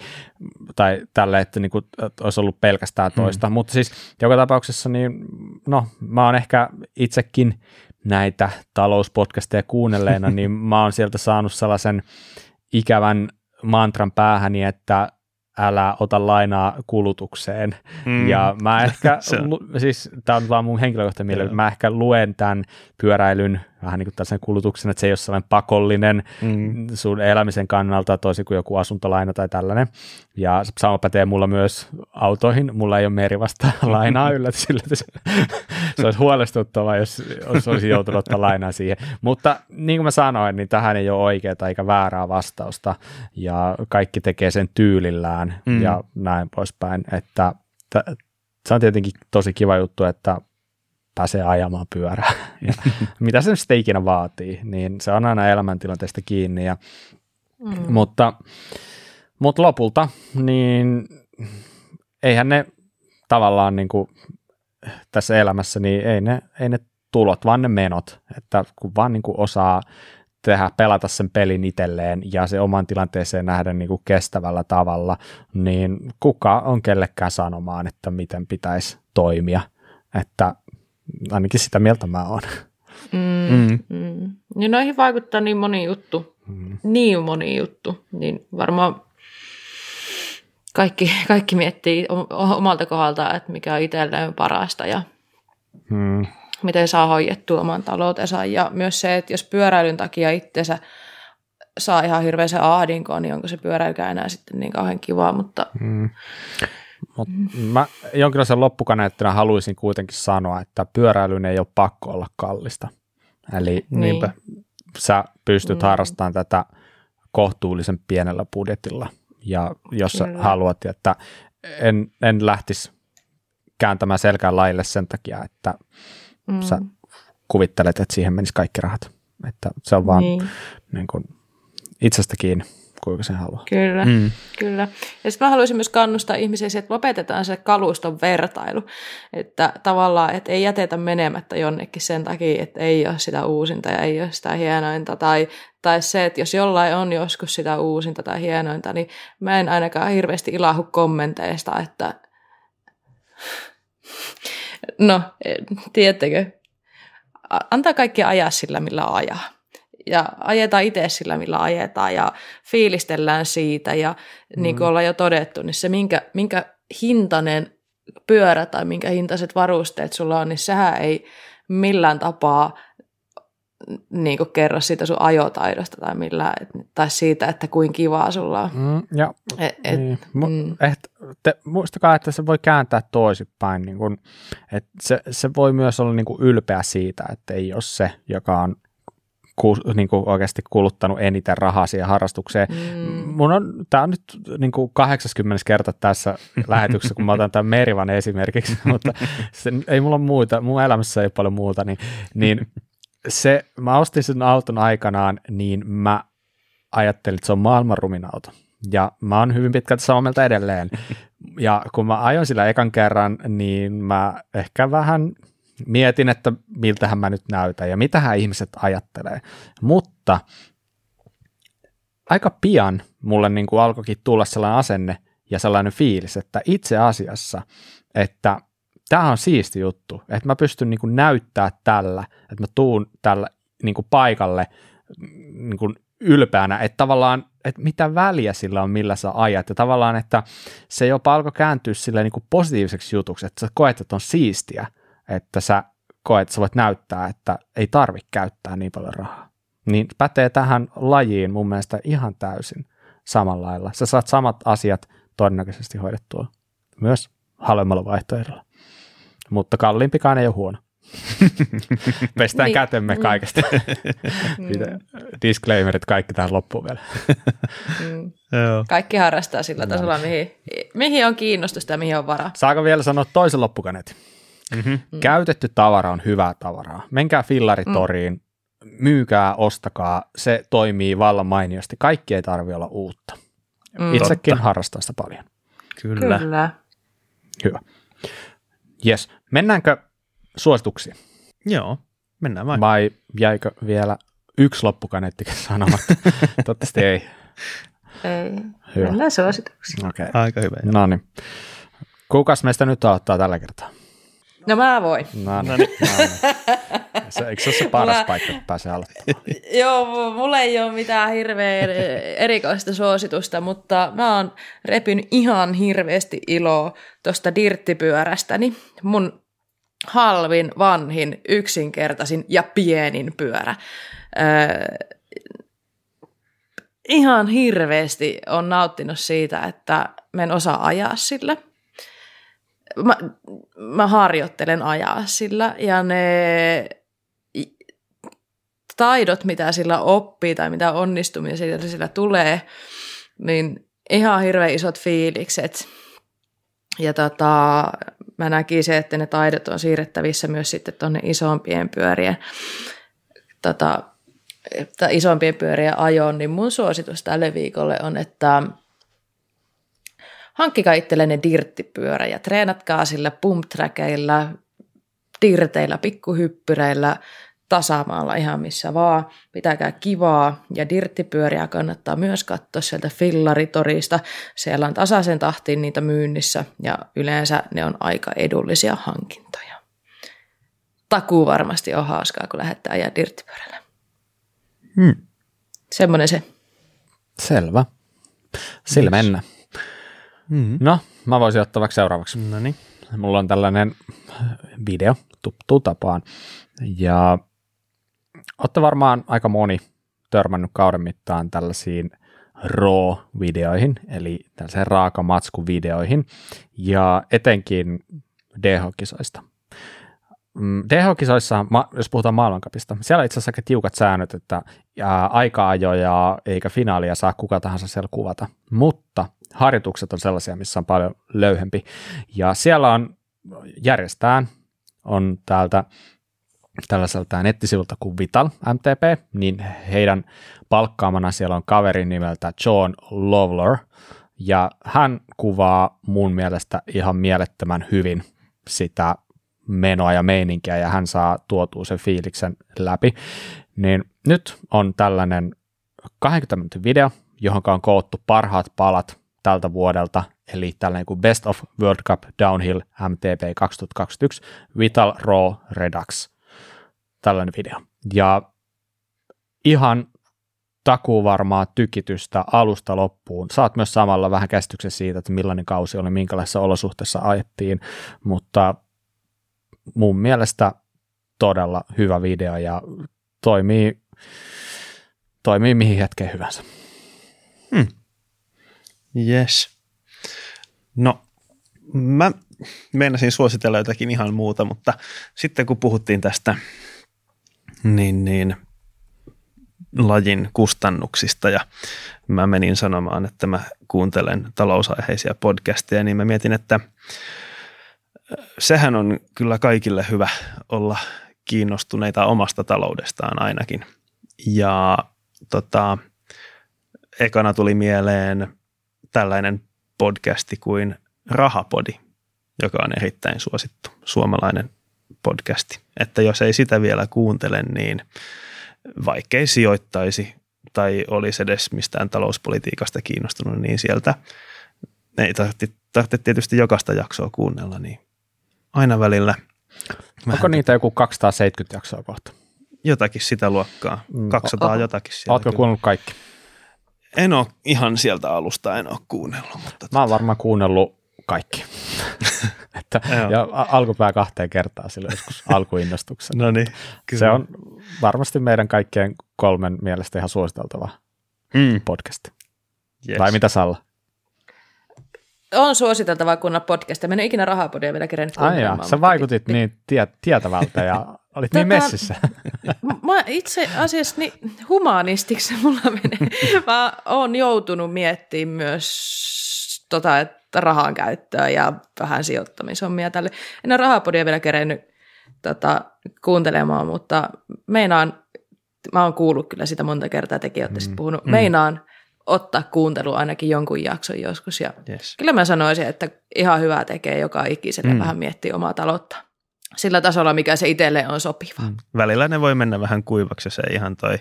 tai tällä, että, niin kuin, että olisi ollut pelkästään toista. Mm. Mutta siis joka tapauksessa, niin no, mä oon ehkä itsekin näitä talouspodcasteja kuunnelleena, niin mä oon sieltä saanut sellaisen ikävän mantran päähäni, että älä ota lainaa kulutukseen. Mm. Ja mä ehkä, lu, siis tämä on vaan mun henkilökohtainen mielipide, mä ehkä luen tämän pyöräilyn vähän niin kuin tällaisen kulutuksen, että se ei ole sellainen pakollinen mm. sun elämisen kannalta, toisin kuin joku asuntolaina tai tällainen. Ja sama pätee mulla myös autoihin. Mulla ei ole meri vasta lainaa yllätys, yllätys. se olisi huolestuttavaa, jos, jos olisi joutunut ottaa lainaa siihen. Mutta niin kuin mä sanoin, niin tähän ei ole oikeaa eikä väärää vastausta. Ja kaikki tekee sen tyylillään mm. ja näin poispäin. Että t- se on tietenkin tosi kiva juttu, että pääsee ajamaan pyörää. Ja mitä se sitten ikinä vaatii, niin se on aina elämäntilanteesta kiinni. Ja, mm. mutta, mutta lopulta, niin eihän ne tavallaan niin kuin tässä elämässä, niin ei ne, ei ne tulot, vaan ne menot, että kun vaan niin kuin osaa tehdä, pelata sen pelin itselleen ja se oman tilanteeseen nähdä niin kuin kestävällä tavalla, niin kuka on kellekään sanomaan, että miten pitäisi toimia, että ainakin sitä mieltä mä oon. Mm, mm. Mm. Niin noihin vaikuttaa niin moni juttu, mm. niin moni juttu, niin varmaan kaikki, kaikki miettii omalta kohdalta, että mikä on itselleen parasta ja mm miten saa hoidettua oman taloutensa. Ja myös se, että jos pyöräilyn takia itsensä saa ihan hirveän se ahdinkoon, niin onko se pyöräilykään enää sitten niin kauhean kivaa, mutta... Mm. Mut mä jonkinlaisen loppukaneettina haluaisin kuitenkin sanoa, että pyöräilyn ei ole pakko olla kallista. Eli niin. sä pystyt mm. harrastamaan tätä kohtuullisen pienellä budjetilla. Ja jos Kyllä. sä haluat, että en, en lähtisi kääntämään selkään laille sen takia, että mm. sä kuvittelet, että siihen menisi kaikki rahat. Että se on vaan niin. Niin kuin itsestä kiinni, kuinka sen haluaa. Kyllä, mm. kyllä. Ja sitten mä haluaisin myös kannustaa ihmisiä että lopetetaan se kaluston vertailu. Että tavallaan, että ei jätetä menemättä jonnekin sen takia, että ei ole sitä uusinta ja ei ole sitä hienointa. Tai, tai se, että jos jollain on joskus sitä uusinta tai hienointa, niin mä en ainakaan hirveästi ilahu kommenteista, että No, tiedättekö, antaa kaikki ajaa sillä, millä ajaa. Ja ajetaan itse sillä, millä ajetaan ja fiilistellään siitä. Ja mm. niin kuin ollaan jo todettu, niin se minkä, minkä hintainen pyörä tai minkä hintaiset varusteet sulla on, niin sehän ei millään tapaa niin kuin kerro siitä sun ajotaidosta tai, millään, tai siitä, että kuin kivaa sulla on. Mm, ja, et, et, niin. mm. et, te, muistakaa, että se voi kääntää toisinpäin. Niin kun, et se, se voi myös olla niin kuin ylpeä siitä, että ei ole se, joka on ku, niin kuin oikeasti kuluttanut eniten rahaa siihen harrastukseen. Mm. Mun on, tämä on nyt niin kuin 80 kerta tässä lähetyksessä, kun mä otan tämän Merivan esimerkiksi, mutta se, ei mulla muuta, mun elämässä ei paljon muuta, niin, niin se, mä ostin sen auton aikanaan, niin mä ajattelin, että se on maailman rumin auto. Ja mä oon hyvin pitkälti samaa mieltä edelleen. Ja kun mä ajoin sillä ekan kerran, niin mä ehkä vähän mietin, että miltähän mä nyt näytän ja mitähän ihmiset ajattelee. Mutta aika pian mulle niin kuin alkoikin tulla sellainen asenne ja sellainen fiilis, että itse asiassa, että tämä on siisti juttu, että mä pystyn niin kuin näyttää tällä, että mä tuun tällä niin kuin paikalle niin kuin ylpeänä, että tavallaan, että mitä väliä sillä on, millä sä ajat, ja tavallaan, että se jopa alkoi kääntyä sille niin kuin positiiviseksi jutuksi, että sä koet, että on siistiä, että sä koet, että sä voit näyttää, että ei tarvitse käyttää niin paljon rahaa. Niin pätee tähän lajiin mun mielestä ihan täysin samalla lailla. Sä saat samat asiat todennäköisesti hoidettua myös halvemmalla vaihtoehdolla mutta kalliimpikaan ei ole huono. Pestään niin. kätemme mm. kaikesta. mm. Disclaimerit kaikki tähän loppuun vielä. mm. Kaikki harrastaa sillä tasolla, mihin, mihin on kiinnostusta ja mihin on varaa. Saako vielä sanoa toisen loppukaneetin? Mm-hmm. Mm. Käytetty tavara on hyvää tavaraa. Menkää fillaritoriin, mm. myykää, ostakaa. Se toimii vallan mainiosti. Kaikki ei tarvitse olla uutta. Mm. Itsekin Totta. harrastaa sitä paljon. Kyllä. Kyllä. Hyvä. Yes. Mennäänkö suosituksiin? Joo, mennään vai. Vai jäikö vielä yksi loppukaneetti sanomatta? Toivottavasti ei. Ei. Hyvä. Mennään suosituksiin. Okay. Aika hyvä. No niin. Kukas meistä nyt aloittaa tällä kertaa? No mä voin. No niin. No niin. Se, eikö se ole se paras mulla, paikka, että pääsee aloittamaan? Joo, mulla ei ole mitään hirveän erikoista suositusta, mutta mä oon repyn ihan hirveästi iloa tuosta dirttipyörästäni. Mun halvin, vanhin, yksinkertaisin ja pienin pyörä. Öö, ihan hirveästi on nauttinut siitä, että mä en osaa ajaa sillä mä, mä harjoittelen ajaa sillä ja ne taidot, mitä sillä oppii tai mitä onnistumisia sillä tulee, niin ihan hirveän isot fiilikset. Ja tota, mä näkisin, että ne taidot on siirrettävissä myös sitten tuonne isompien pyörien, tota, isompien pyörien ajoon, niin mun suositus tälle viikolle on, että hankkikaa itsellenne dirttipyörä ja treenatkaa sillä pump dirteillä, pikkuhyppyreillä, tasamaalla ihan missä vaan. Pitäkää kivaa ja dirttipyöriä kannattaa myös katsoa sieltä fillaritorista. Siellä on tasaisen tahtiin niitä myynnissä ja yleensä ne on aika edullisia hankintoja. Takuu varmasti on hauskaa, kun lähdette ajaa dirttipyörällä. Hmm. Semmoinen se. Selvä. Sillä mennä. Mm-hmm. No, mä voisin ottaa vaikka seuraavaksi. No niin. Mulla on tällainen video tuttu tapaan. Ja olette varmaan aika moni törmännyt kauden mittaan tällaisiin raw-videoihin, eli tällaiseen raakamatsku-videoihin, ja etenkin DH-kisoista. Mm, DH-kisoissa, jos puhutaan maailmankapista, siellä on itse asiassa aika tiukat säännöt, että aika-ajoja eikä finaalia saa kuka tahansa siellä kuvata, mutta harjoitukset on sellaisia, missä on paljon löyhempi. Ja siellä on järjestään, on täältä tällaiselta nettisivulta kuin Vital MTP, niin heidän palkkaamana siellä on kaveri nimeltä John Lovler, ja hän kuvaa mun mielestä ihan mielettömän hyvin sitä menoa ja meininkiä, ja hän saa tuotua sen fiiliksen läpi. Niin nyt on tällainen 20 minuutin video, johon on koottu parhaat palat tältä vuodelta, eli tällainen kuin Best of World Cup Downhill MTP 2021 Vital Raw Redux, tällainen video. Ja ihan takuu varmaa tykitystä alusta loppuun. Saat myös samalla vähän käsityksen siitä, että millainen kausi oli, minkälaisessa olosuhteessa ajettiin, mutta mun mielestä todella hyvä video ja toimii, toimii mihin hetkeen hyvänsä. Hmm. Yes. No, mä meinasin suositella jotakin ihan muuta, mutta sitten kun puhuttiin tästä niin, niin lajin kustannuksista ja mä menin sanomaan, että mä kuuntelen talousaiheisia podcasteja, niin mä mietin, että sehän on kyllä kaikille hyvä olla kiinnostuneita omasta taloudestaan ainakin. Ja tota, ekana tuli mieleen tällainen podcasti kuin Rahapodi, joka on erittäin suosittu suomalainen podcasti. Että jos ei sitä vielä kuuntele, niin vaikkei sijoittaisi tai olisi edes mistään talouspolitiikasta kiinnostunut, niin sieltä ei tarvitse, tarvitse tietysti jokaista jaksoa kuunnella, niin aina välillä. Onko niitä joku 270 jaksoa kohta? Jotakin sitä luokkaa. 200 mm. jotakin. Oletko kuunnellut kaikki? En ole ihan sieltä alusta, en ole kuunnellut. Mutta Mä oon varmaan kuunnellut kaikki. että, ja alkupää kahteen kertaa sillä joskus alkuinnostuksen. no niin, Se on varmasti meidän kaikkien kolmen mielestä ihan suositeltava mm. podcast. Yes. Vai mitä Salla? On suositeltava kunnan podcast. Mä en ikinä rahapodia vielä kerennyt Ai jaa, sä vaikutit niin tie, tietävältä ja olit niin tota, messissä. Mä itse asiassa niin humanistiksi mulla menee. Mä oon joutunut miettimään myös tota, että rahan käyttöä ja vähän sijoittamisommia tälle. En ole rahapodia vielä kerennyt tota, kuuntelemaan, mutta meinaan, mä oon kuullut kyllä sitä monta kertaa, tekin olette mm, puhunut, mm. meinaan ottaa kuuntelu ainakin jonkun jakson joskus. Ja yes. Kyllä mä sanoisin, että ihan hyvää tekee joka ikiselle mm. vähän miettiä omaa taloutta sillä tasolla, mikä se itselle on sopiva. Mm. Välillä ne voi mennä vähän kuivaksi, se ihan toi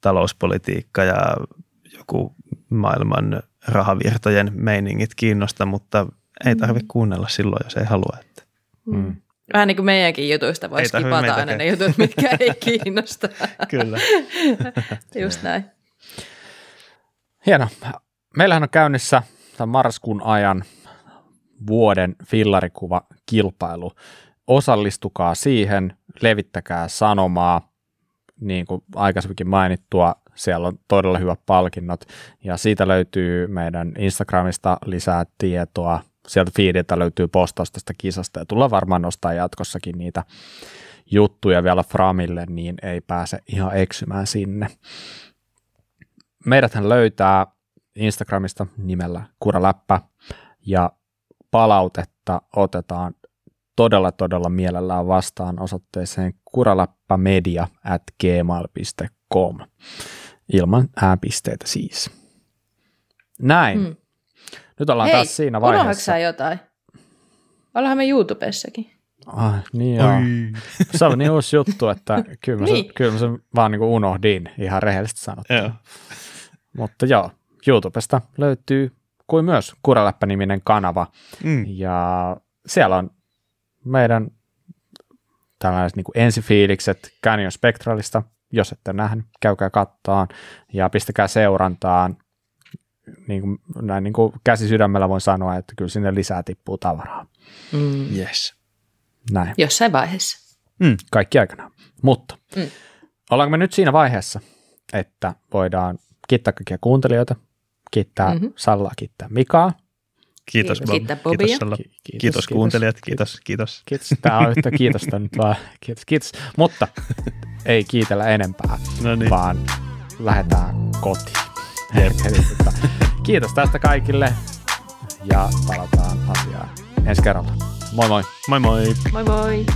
talouspolitiikka ja joku maailman rahavirtojen meiningit kiinnosta, mutta ei mm. tarvitse kuunnella silloin, jos ei halua. Että. Mm. mm. Vähän niin kuin meidänkin jutuista voisi kipata aina ne jutut, mitkä ei kiinnosta. Kyllä. Just näin. Hieno. Meillähän on käynnissä tämän marraskuun ajan vuoden fillarikuva kilpailu. Osallistukaa siihen, levittäkää sanomaa, niin kuin aikaisemminkin mainittua, siellä on todella hyvät palkinnot ja siitä löytyy meidän Instagramista lisää tietoa. Sieltä feediltä löytyy postaus tästä kisasta ja tullaan varmaan nostaa jatkossakin niitä juttuja vielä Framille, niin ei pääse ihan eksymään sinne. Meidäthän löytää Instagramista nimellä Kuraläppä ja palautetta otetaan todella todella mielellään vastaan osoitteeseen kuralappamedia at gmail.com ilman ääpisteitä siis. Näin. Hmm. Nyt ollaan Hei, taas siinä vaiheessa. jotain? Ollaanhan me YouTubessakin. Ah, niin joo. Se on niin uusi juttu, että kyllä mä, Niin. se, kyllä mä sen vaan niin kuin unohdin ihan rehellisesti sanottuna. Mutta joo, YouTubesta löytyy kuin myös Kuraläppä-niminen kanava. Mm. Ja siellä on meidän tällaiset niin kuin ensifiilikset Canyon Spectralista. Jos ette nähnyt, käykää kattaan ja pistäkää seurantaan. Niin kuin, näin niin kuin käsi sydämellä voin sanoa, että kyllä sinne lisää tippuu tavaraa. Mm. Yes. Näin. Jossain vaiheessa. Mm. Kaikki aikanaan. Mutta mm. ollaanko me nyt siinä vaiheessa, että voidaan kiittää kaikkia kuuntelijoita, kiittää Mhm. mm-hmm. Sallaa, kiittää Mikaa. Kiitos, Kiitos. Bob. Kiittää Bobia. Kiitos, Salla. Kiitos, kiitos, kiitos. kuuntelijat. Kiitos, kiitos. Kiitos. Tämä on yhtä kiitosta nyt vaan. Kiitos, kiitos. Mutta ei kiitellä enempää, No niin. vaan lähdetään kotiin. Eli, tota, kiitos tästä kaikille ja palataan asiaan ensi kerralla. Moi moi! Moi moi. Moi moi!